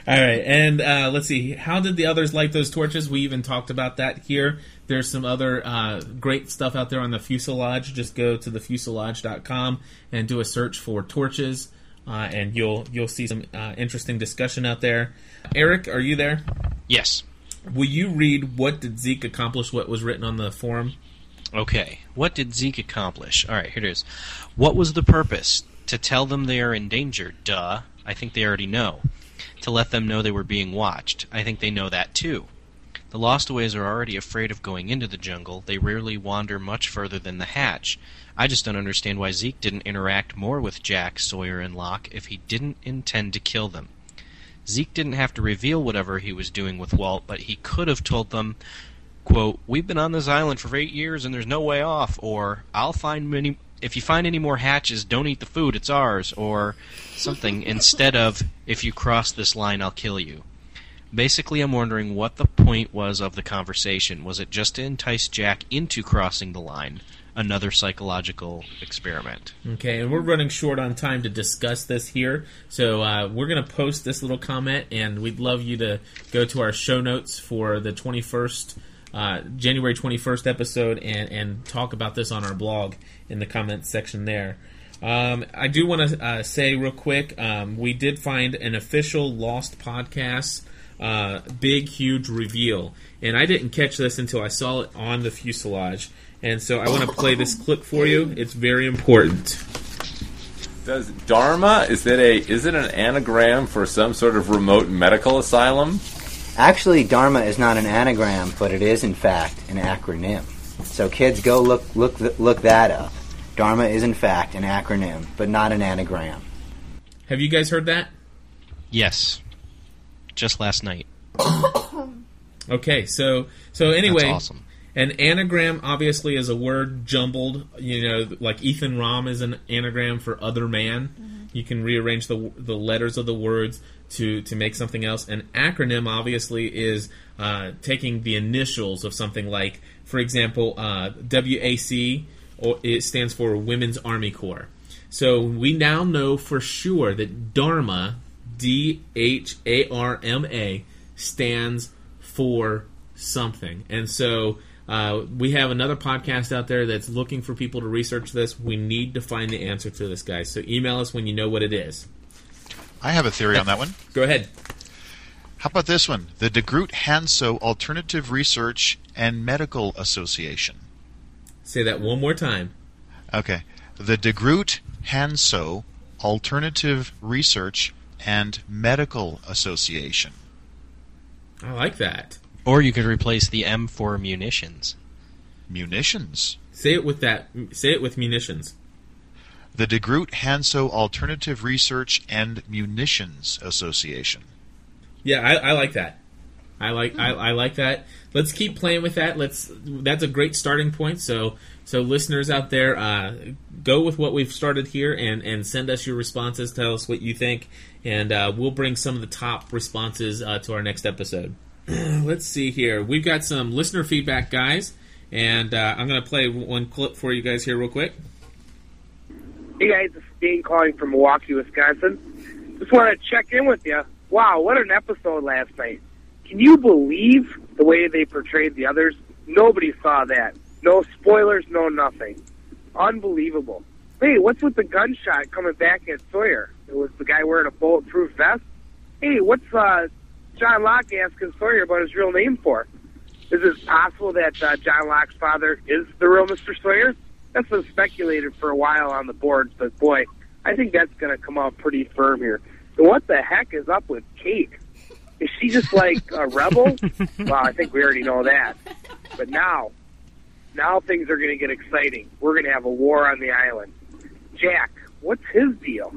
All right, and uh, let's see. How did the others light those torches? We even talked about that here. There's some other uh, great stuff out there on the fuselage. Just go to thefuselage.com and do a search for torches, uh, and you'll you'll see some uh, interesting discussion out there. Eric, are you there? Yes. Will you read what did Zeke accomplish? What was written on the forum? Okay. What did Zeke accomplish? All right, here it is. What was the purpose? To tell them they are in danger. Duh. I think they already know. To let them know they were being watched. I think they know that too. The Lostaways are already afraid of going into the jungle. They rarely wander much further than the hatch. I just don't understand why Zeke didn't interact more with Jack, Sawyer, and Locke if he didn't intend to kill them. Zeke didn't have to reveal whatever he was doing with Walt, but he could have told them, quote, We've been on this island for eight years and there's no way off, or I'll find many if you find any more hatches, don't eat the food, it's ours, or something, instead of if you cross this line I'll kill you. Basically I'm wondering what the point was of the conversation. Was it just to entice Jack into crossing the line? Another psychological experiment. Okay, and we're running short on time to discuss this here, so uh, we're going to post this little comment, and we'd love you to go to our show notes for the 21st, uh, January 21st episode and, and talk about this on our blog in the comments section there. Um, I do want to uh, say real quick, um, we did find an official Lost podcast uh, big, huge reveal. And I didn't catch this until I saw it on the fuselage. And so I want to play this clip for you. It's very important. Does Dharma is it a is it an anagram for some sort of remote medical asylum? Actually, Dharma is not an anagram, but it is in fact an acronym. So kids, go look look look that up. Dharma is in fact an acronym, but not an anagram. Have you guys heard that? Yes. Just last night. Okay, so so anyway, That's awesome. an anagram obviously is a word jumbled. You know, like Ethan Rom is an anagram for other man. Mm-hmm. You can rearrange the the letters of the words to to make something else. An acronym obviously is uh, taking the initials of something like, for example, uh, WAC, or it stands for Women's Army Corps. So we now know for sure that Dharma, D H A R M A, stands for something. And so uh, we have another podcast out there that's looking for people to research this. We need to find the answer to this, guys. So email us when you know what it is. I have a theory on that one. Go ahead. How about this one? The De Groot Hanso Alternative Research and Medical Association. Say that one more time. Okay. The De Groot Hanso Alternative Research and Medical Association. I like that. Or you could replace the M for munitions. Munitions. Say it with that. Say it with munitions. The De Groot Hanso Alternative Research and Munitions Association. Yeah, I, I like that. I like I, I like that. Let's keep playing with that. Let's. That's a great starting point. So so listeners out there, uh, go with what we've started here and and send us your responses. Tell us what you think, and uh, we'll bring some of the top responses uh, to our next episode. Let's see here. We've got some listener feedback, guys, and uh, I'm going to play one clip for you guys here real quick. Hey guys, this is Dean calling from Milwaukee, Wisconsin. Just want to check in with you. Wow, what an episode last night. Can you believe the way they portrayed the others? Nobody saw that. No spoilers, no nothing. Unbelievable. Hey, what's with the gunshot coming back at Sawyer? It was the guy wearing a bulletproof vest. Hey, what's uh, John Locke asking Sawyer about his real name for? Is it possible that uh, John Locke's father is the real Mr. Sawyer? That's been speculated for a while on the boards, but boy, I think that's going to come out pretty firm here. And what the heck is up with Kate? Is she just like a rebel? well, I think we already know that. But now, now things are going to get exciting. We're going to have a war on the island. Jack, what's his deal?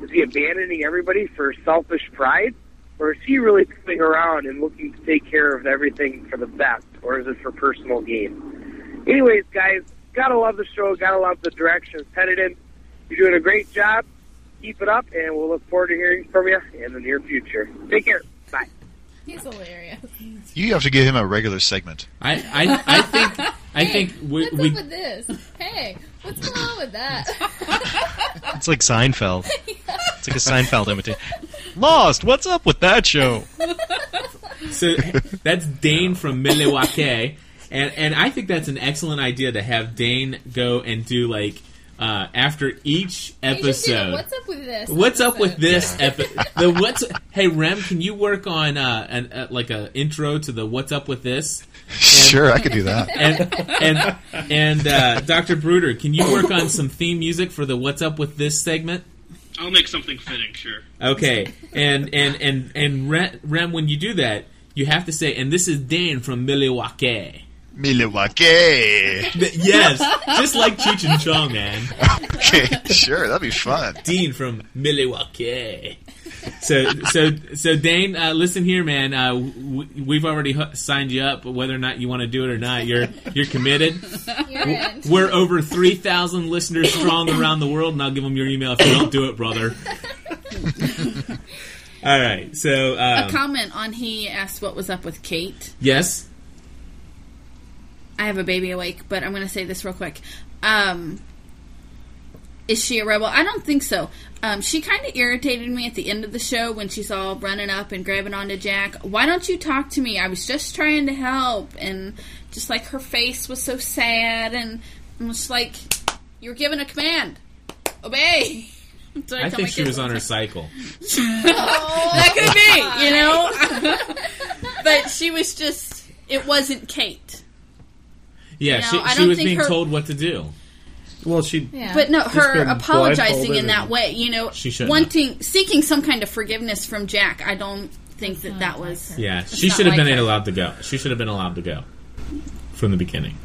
Is he abandoning everybody for selfish pride? Or is he really coming around and looking to take care of everything for the best? Or is it for personal gain? Anyways, guys, gotta love the show, gotta love the direction it's headed in. You're doing a great job. Keep it up, and we'll look forward to hearing from you in the near future. Take care. Bye. He's hilarious. You have to give him a regular segment. I, I, I think I Hey, think we, what's we up with this? Hey, what's going on with that? It's like Seinfeld. It's like a Seinfeld imitation. Lost. What's up with that show? so that's Dane from Milwaukee, and and I think that's an excellent idea to have Dane go and do like uh, after each You should do episode. What's up with this? What's up with this Yeah. epi- the what's Hey Rem, can you work on uh, an, uh, like a intro to the What's up with this? Sure, I could do that. And and and uh, Dr. Bruder, can you work on some theme music for the What's up with this segment? I'll make something fitting, sure. Okay, and and and and Rem, Rem, when you do that, you have to say, and this is Dan from Milwaukee. Milwaukee. yes, just like Cheech and Chong, man. Okay, sure, that'd be fun. Dean from Milwaukee. So, so, so, Dane, uh, listen here, man. Uh, w- we've already signed you up. Whether or not you want to do it or not, you're you're committed. You're in. We're over three thousand listeners strong around the world, and I'll give them your email if you don't do it, brother. All right. So, a um, comment on he asked what was up with Kate. yes. I have a baby awake, but I'm going to say this real quick. Um, is she a rebel? I don't think so. Um, she kind of irritated me at the end of the show when she's all running up and grabbing onto Jack. Why don't you talk to me? I was just trying to help, and just like her face was so sad, and I'm just like, you're given a command, obey. So I think she was on her cycle. that could be, you know. but she was just. It wasn't Kate. Yeah, You know, she, she was being her- told what to do. Well, she. But no, her apologizing in that way, you know, She shouldn't wanting, seeking some kind of forgiveness from Jack. I don't think that that was. Yeah, she should have like been her. allowed to go. She should have been allowed to go from the beginning.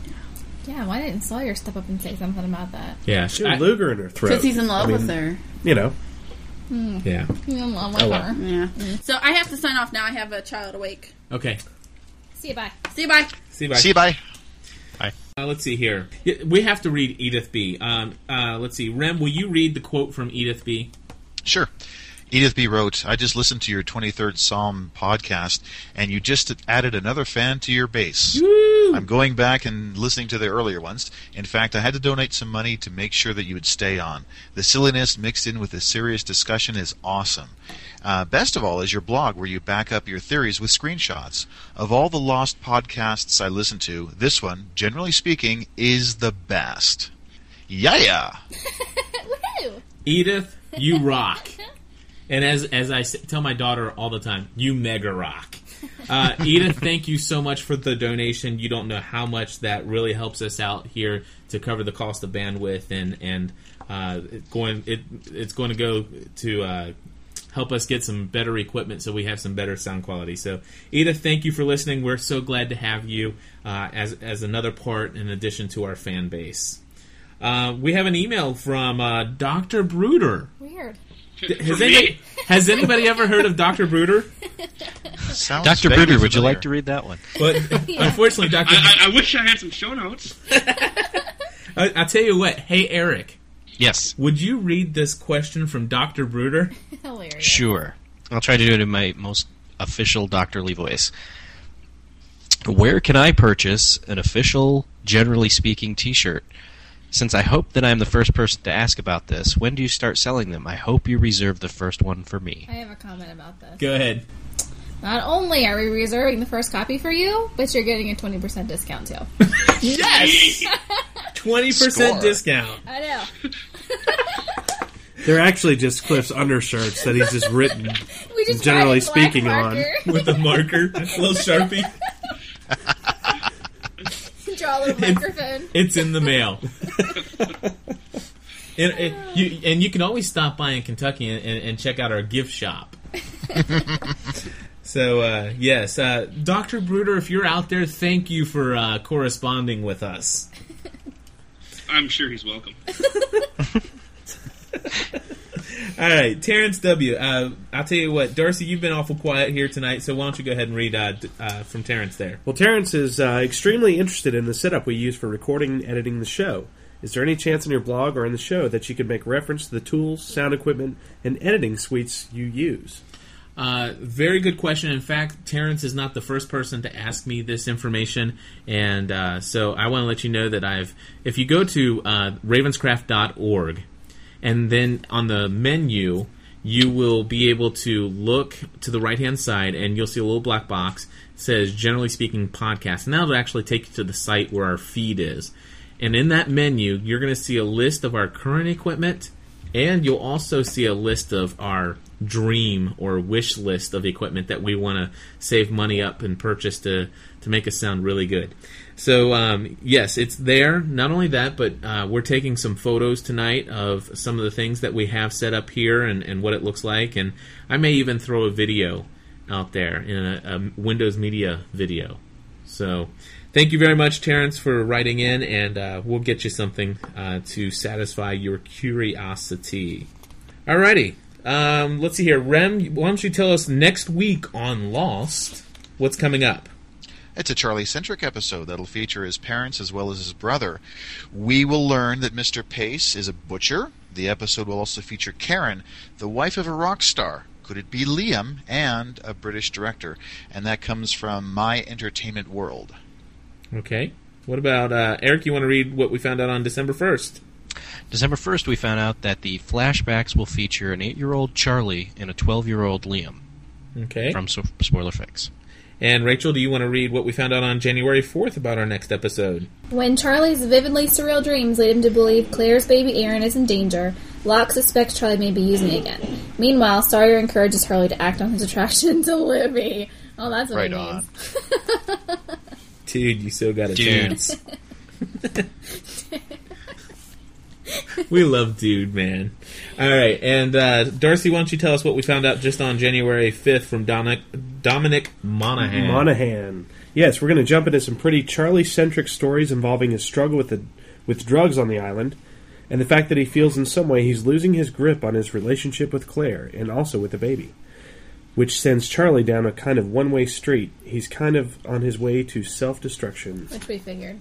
Yeah, why didn't Sawyer step up and say something about that? Yeah, She had Luger in her throat. Because he's in love I with her. You know. Hmm. Yeah. He's in love with Oh, well. her. Yeah. So I have to sign off now. I have a child awake. Okay. See you, bye. See you, bye. See you. Bye. See you, bye. Uh, let's see here. We have to read Edith B. Um, uh, let's see. Rem, will you read the quote from Edith B? Sure. Edith B. wrote, I just listened to your 23rd Psalm podcast, and you just added another fan to your base. I'm going back and listening to the earlier ones. In fact, I had to donate some money to make sure that you would stay on. The silliness mixed in with the serious discussion is awesome. Uh, best of all is your blog where you back up your theories with screenshots. Of all the lost podcasts I listen to, this one, generally speaking, is the best. Yeah! Edith, you rock. And as as I s- tell my daughter all the time, you mega rock. Uh, Edith, thank you so much for the donation. You don't know how much that really helps us out here to cover the cost of bandwidth and and uh, going it it's going to go to uh, help us get some better equipment so we have some better sound quality. So Edith, thank you for listening. We're so glad to have you uh, as as another part in addition to our fan base. Uh, we have an email from uh, Doctor Bruder. Weird. Has anybody, has anybody ever heard of Dr. Bruder? Sounds Dr. vaguely Bruder, would you like to read that one? But unfortunately, Dr. I, I, I wish I had some show notes. I, I'll tell you what. Hey, Eric. Yes. Would you read this question from Dr. Bruder? Hilarious. Sure. I'll try to do it in my most official Dr. Lee voice. Where can I purchase an official, generally speaking t shirt? Since I hope that I'm the first person to ask about this, when do you start selling them? I hope you reserve the first one for me. I have a comment about this. Go ahead. Not only are we reserving the first copy for you, but you're getting a 20% discount too. Yes! 20% Score. discount. I know. They're actually just Cliff's undershirts that he's just written. We just generally write speaking on. marker. With a marker, a little sharpie. Draw a little microphone. It's in the mail. and, and you, and you can always stop by in Kentucky and, and, and check out our gift shop. so, uh, yes, uh, Dr. Bruder, if you're out there, thank you for uh, corresponding with us. I'm sure he's welcome. All right, Terrence W. Uh, I'll tell you what, Darcy, you've been awful quiet here tonight, so why don't you go ahead and read uh, uh, from Terrence there? Well, Terrence is uh, extremely interested in the setup we use for recording and editing the show. Is there any chance in your blog or in the show that you could make reference to the tools, sound equipment, and editing suites you use? Uh, very good question. In fact, Terrence is not the first person to ask me this information, and uh, so I want to let you know that I've. If you go to uh, ravenscraft.org, and then on the menu, you will be able to look to the right hand side, and you'll see a little black box says "Generally Speaking Podcast," and that'll actually take you to the site where our feed is. And in that menu, you're going to see a list of our current equipment, and you'll also see a list of our dream or wish list of equipment that we want to save money up and purchase to, to make us sound really good. So, um, yes, it's there. Not only that, but uh, we're taking some photos tonight of some of the things that we have set up here and, and what it looks like. And I may even throw a video out there in a, a Windows Media video. So, thank you very much, Terrence, for writing in, and uh, we'll get you something uh, to satisfy your curiosity. Alrighty, um, let's see here. Rem, why don't you tell us next week on Lost what's coming up? It's a Charlie centric episode that'll feature his parents as well as his brother. We will learn that Mr. Pace is a butcher. The episode will also feature Karen, the wife of a rock star. Could it be Liam and a British director? And that comes from My Entertainment World. Okay. What about uh, Eric? You want to read what we found out on December first? December 1st, we found out that the flashbacks will feature an 8 year old Charlie and a 12 year old Liam. Okay. From so- Spoiler Fix. And Rachel, do you want to read what we found out on January 4th about our next episode? When Charlie's vividly surreal dreams lead him to believe Claire's baby Aaron is in danger, Locke suspects Charlie may be using it again. Meanwhile, Sawyer encourages Charlie to act on his attraction to Libby. Oh, that's what Right he on. means. Dude, you still got a Dudes. chance. we love Dude, man. All right, and uh, Darcy, why don't you tell us what we found out just on January 5th from Dominic, Dominic Monaghan? Monahan. Yes, we're going to jump into some pretty Charlie-centric stories involving his struggle with the with drugs on the island, and the fact that he feels in some way he's losing his grip on his relationship with Claire and also with the baby, which sends Charlie down a kind of one-way street. He's kind of on his way to self-destruction. Which we figured.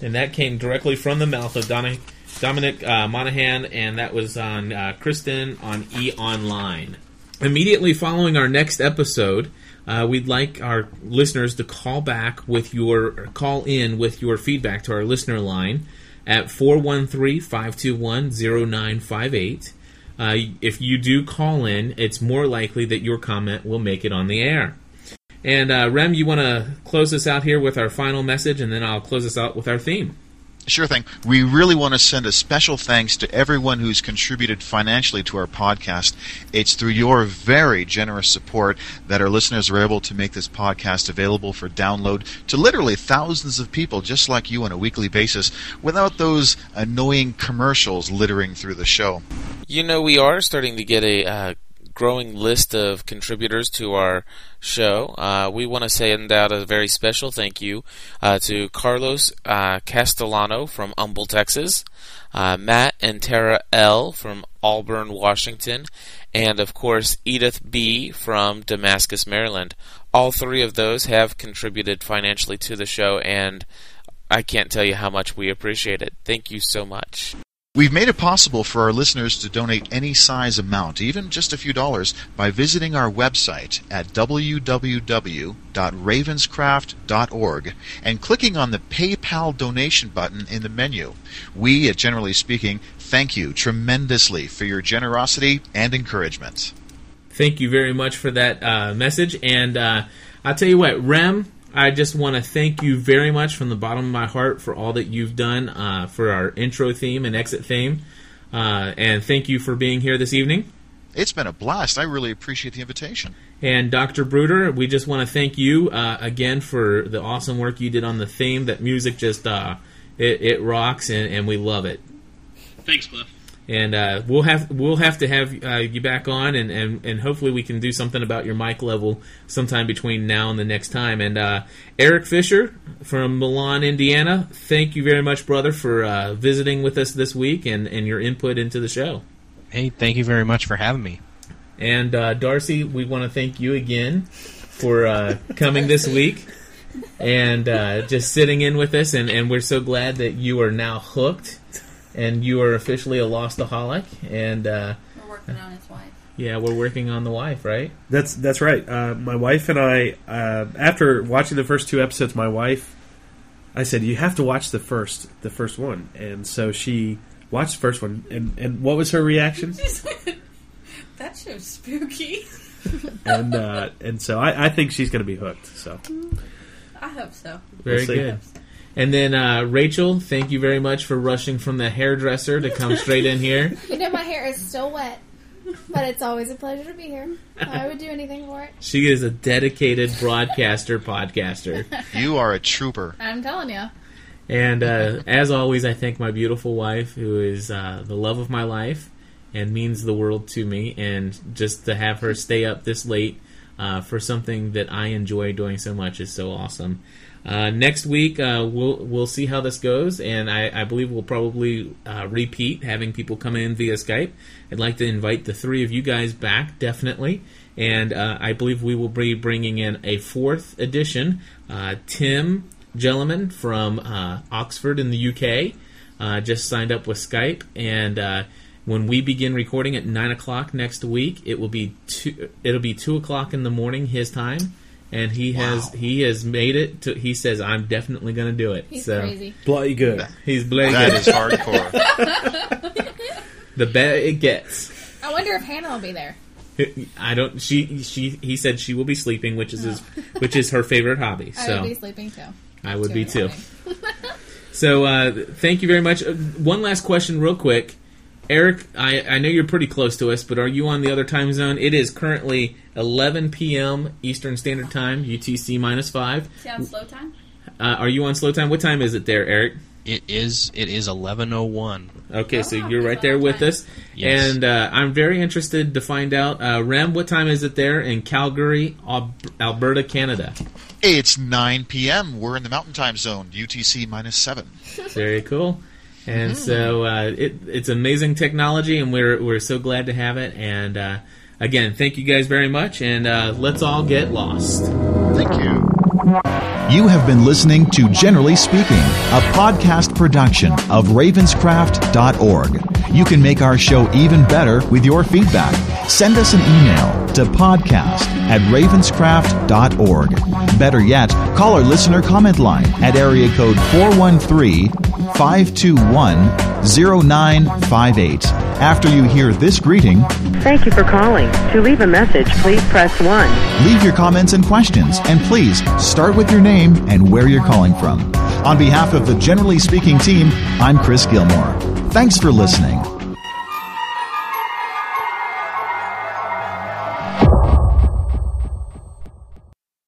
and that came directly from the mouth of Dominic, Dominic uh, Monaghan, and that was on uh, Kristin on E Online. Immediately following our next episode, uh, we'd like our listeners to call back with your call in with your feedback to our listener line at 413-521-0958. Uh, if you do call in, it's more likely that your comment will make it on the air. And uh, Rem, you want to close us out here with our final message, and then I'll close us out with our theme. Sure thing. We really want to send a special thanks to everyone who's contributed financially to our podcast. It's through your very generous support that our listeners are able to make this podcast available for download to literally thousands of people just like you on a weekly basis without those annoying commercials littering through the show. You know, we are starting to get a uh, growing list of contributors to our show. Uh, we want to send out a very special thank you uh, to Carlos uh, Castellano from Humble, Texas, uh, Matt and Tara L. from Auburn, Washington, and of course Edith B. from Damascus, Maryland. All three of those have contributed financially to the show, and I can't tell you how much we appreciate it. Thank you so much. We've made it possible for our listeners to donate any size amount, even just a few dollars, by visiting our website at www.ravenscraft.org and clicking on the PayPal donation button in the menu. We, at Generally Speaking, thank you tremendously for your generosity and encouragement. Thank you very much for that uh, message. And uh, I'll tell you what, Rem, I just want to thank you very much from the bottom of my heart for all that you've done uh, for our intro theme and exit theme. Uh, and thank you for being here this evening. It's been a blast. I really appreciate the invitation. And Dr. Bruder, we just want to thank you uh, again for the awesome work you did on the theme. That music just uh, it, it rocks, and, and we love it. Thanks, Cliff. And uh, we'll have we'll have to have uh, you back on, and, and, and hopefully we can do something about your mic level sometime between now and the next time. And uh, Eric Fisher from Milan, Indiana, thank you very much, brother, for uh, visiting with us this week and, and your input into the show. Hey, thank you very much for having me. And uh, Darcy, we want to thank you again for uh, coming this week and uh, just sitting in with us. And, and we're so glad that you are now hooked and you are officially a lostaholic. And uh, We're working on his wife. Yeah, we're working on the wife, right? That's that's right. Uh, my wife and I, uh, after watching the first two episodes, my wife, I said, "You have to watch the first, the first one," and so she watched the first one. And and what was her reaction? that show's spooky. and uh, and so I, I think she's going to be hooked. So I hope so. Very We'll see. good. And then uh, Rachel, thank you very much for rushing from the hairdresser to come straight in here. You know, my hair is still wet, but it's always a pleasure to be here. I would do anything for it. She is a dedicated broadcaster, podcaster. You are a trooper. I'm telling you. And uh, as always, I thank my beautiful wife, who is uh, the love of my life and means the world to me. And just to have her stay up this late uh, for something that I enjoy doing so much is so awesome. Uh, next week, uh, we'll we'll see how this goes, and I, I believe we'll probably uh, repeat having people come in via Skype. I'd like to invite the three of you guys back, definitely, and uh, I believe we will be bringing in a fourth edition. Uh, Tim Gelliman from Oxford in the UK just signed up with Skype, and when we begin recording at nine o'clock next week, it will be two. It'll be two o'clock in the morning his time, and he has he has made it. to He says, "I'm definitely going to do it." He's so crazy. bloody good. he's bloody That good. is hardcore. the better it gets. I wonder if Hannah will be there. I don't. She she he said she will be sleeping, which is his, which is her favorite hobby. So I So would be sleeping too. I would be Too too. so uh, thank you very much. Uh, one last question, real quick, Eric. I, I know you're pretty close to us, but are you on the other time zone? It is currently 11 p.m. Eastern Standard Time, UTC minus five. See on slow time? Uh, are you on slow time? What time is it there, Eric? It is. It is eleven oh one. Okay, so you're right there with us, Yes. and uh, I'm very interested to find out, uh, Rem, what time is it there in Calgary, Alberta, Canada? It's 9 p.m. We're in the Mountain Time Zone, UTC minus seven. Very cool. And so uh, it, it's amazing technology, and we're we're so glad to have it. And uh, again, thank you guys very much, and uh, let's all get lost. Thank you. You have been listening to Generally Speaking, a podcast production of ravenscraft.org. You can make our show even better with your feedback. Send us an email to podcast at ravenscraft.org. Better yet, call our listener comment line at area code 413 521 0958. After you hear this greeting, Thank you for calling. To leave a message, please press 1. Leave your comments and questions, and please start with your name and where you're calling from. On behalf of the Generally Speaking team, I'm Chris Gilmore. Thanks for listening.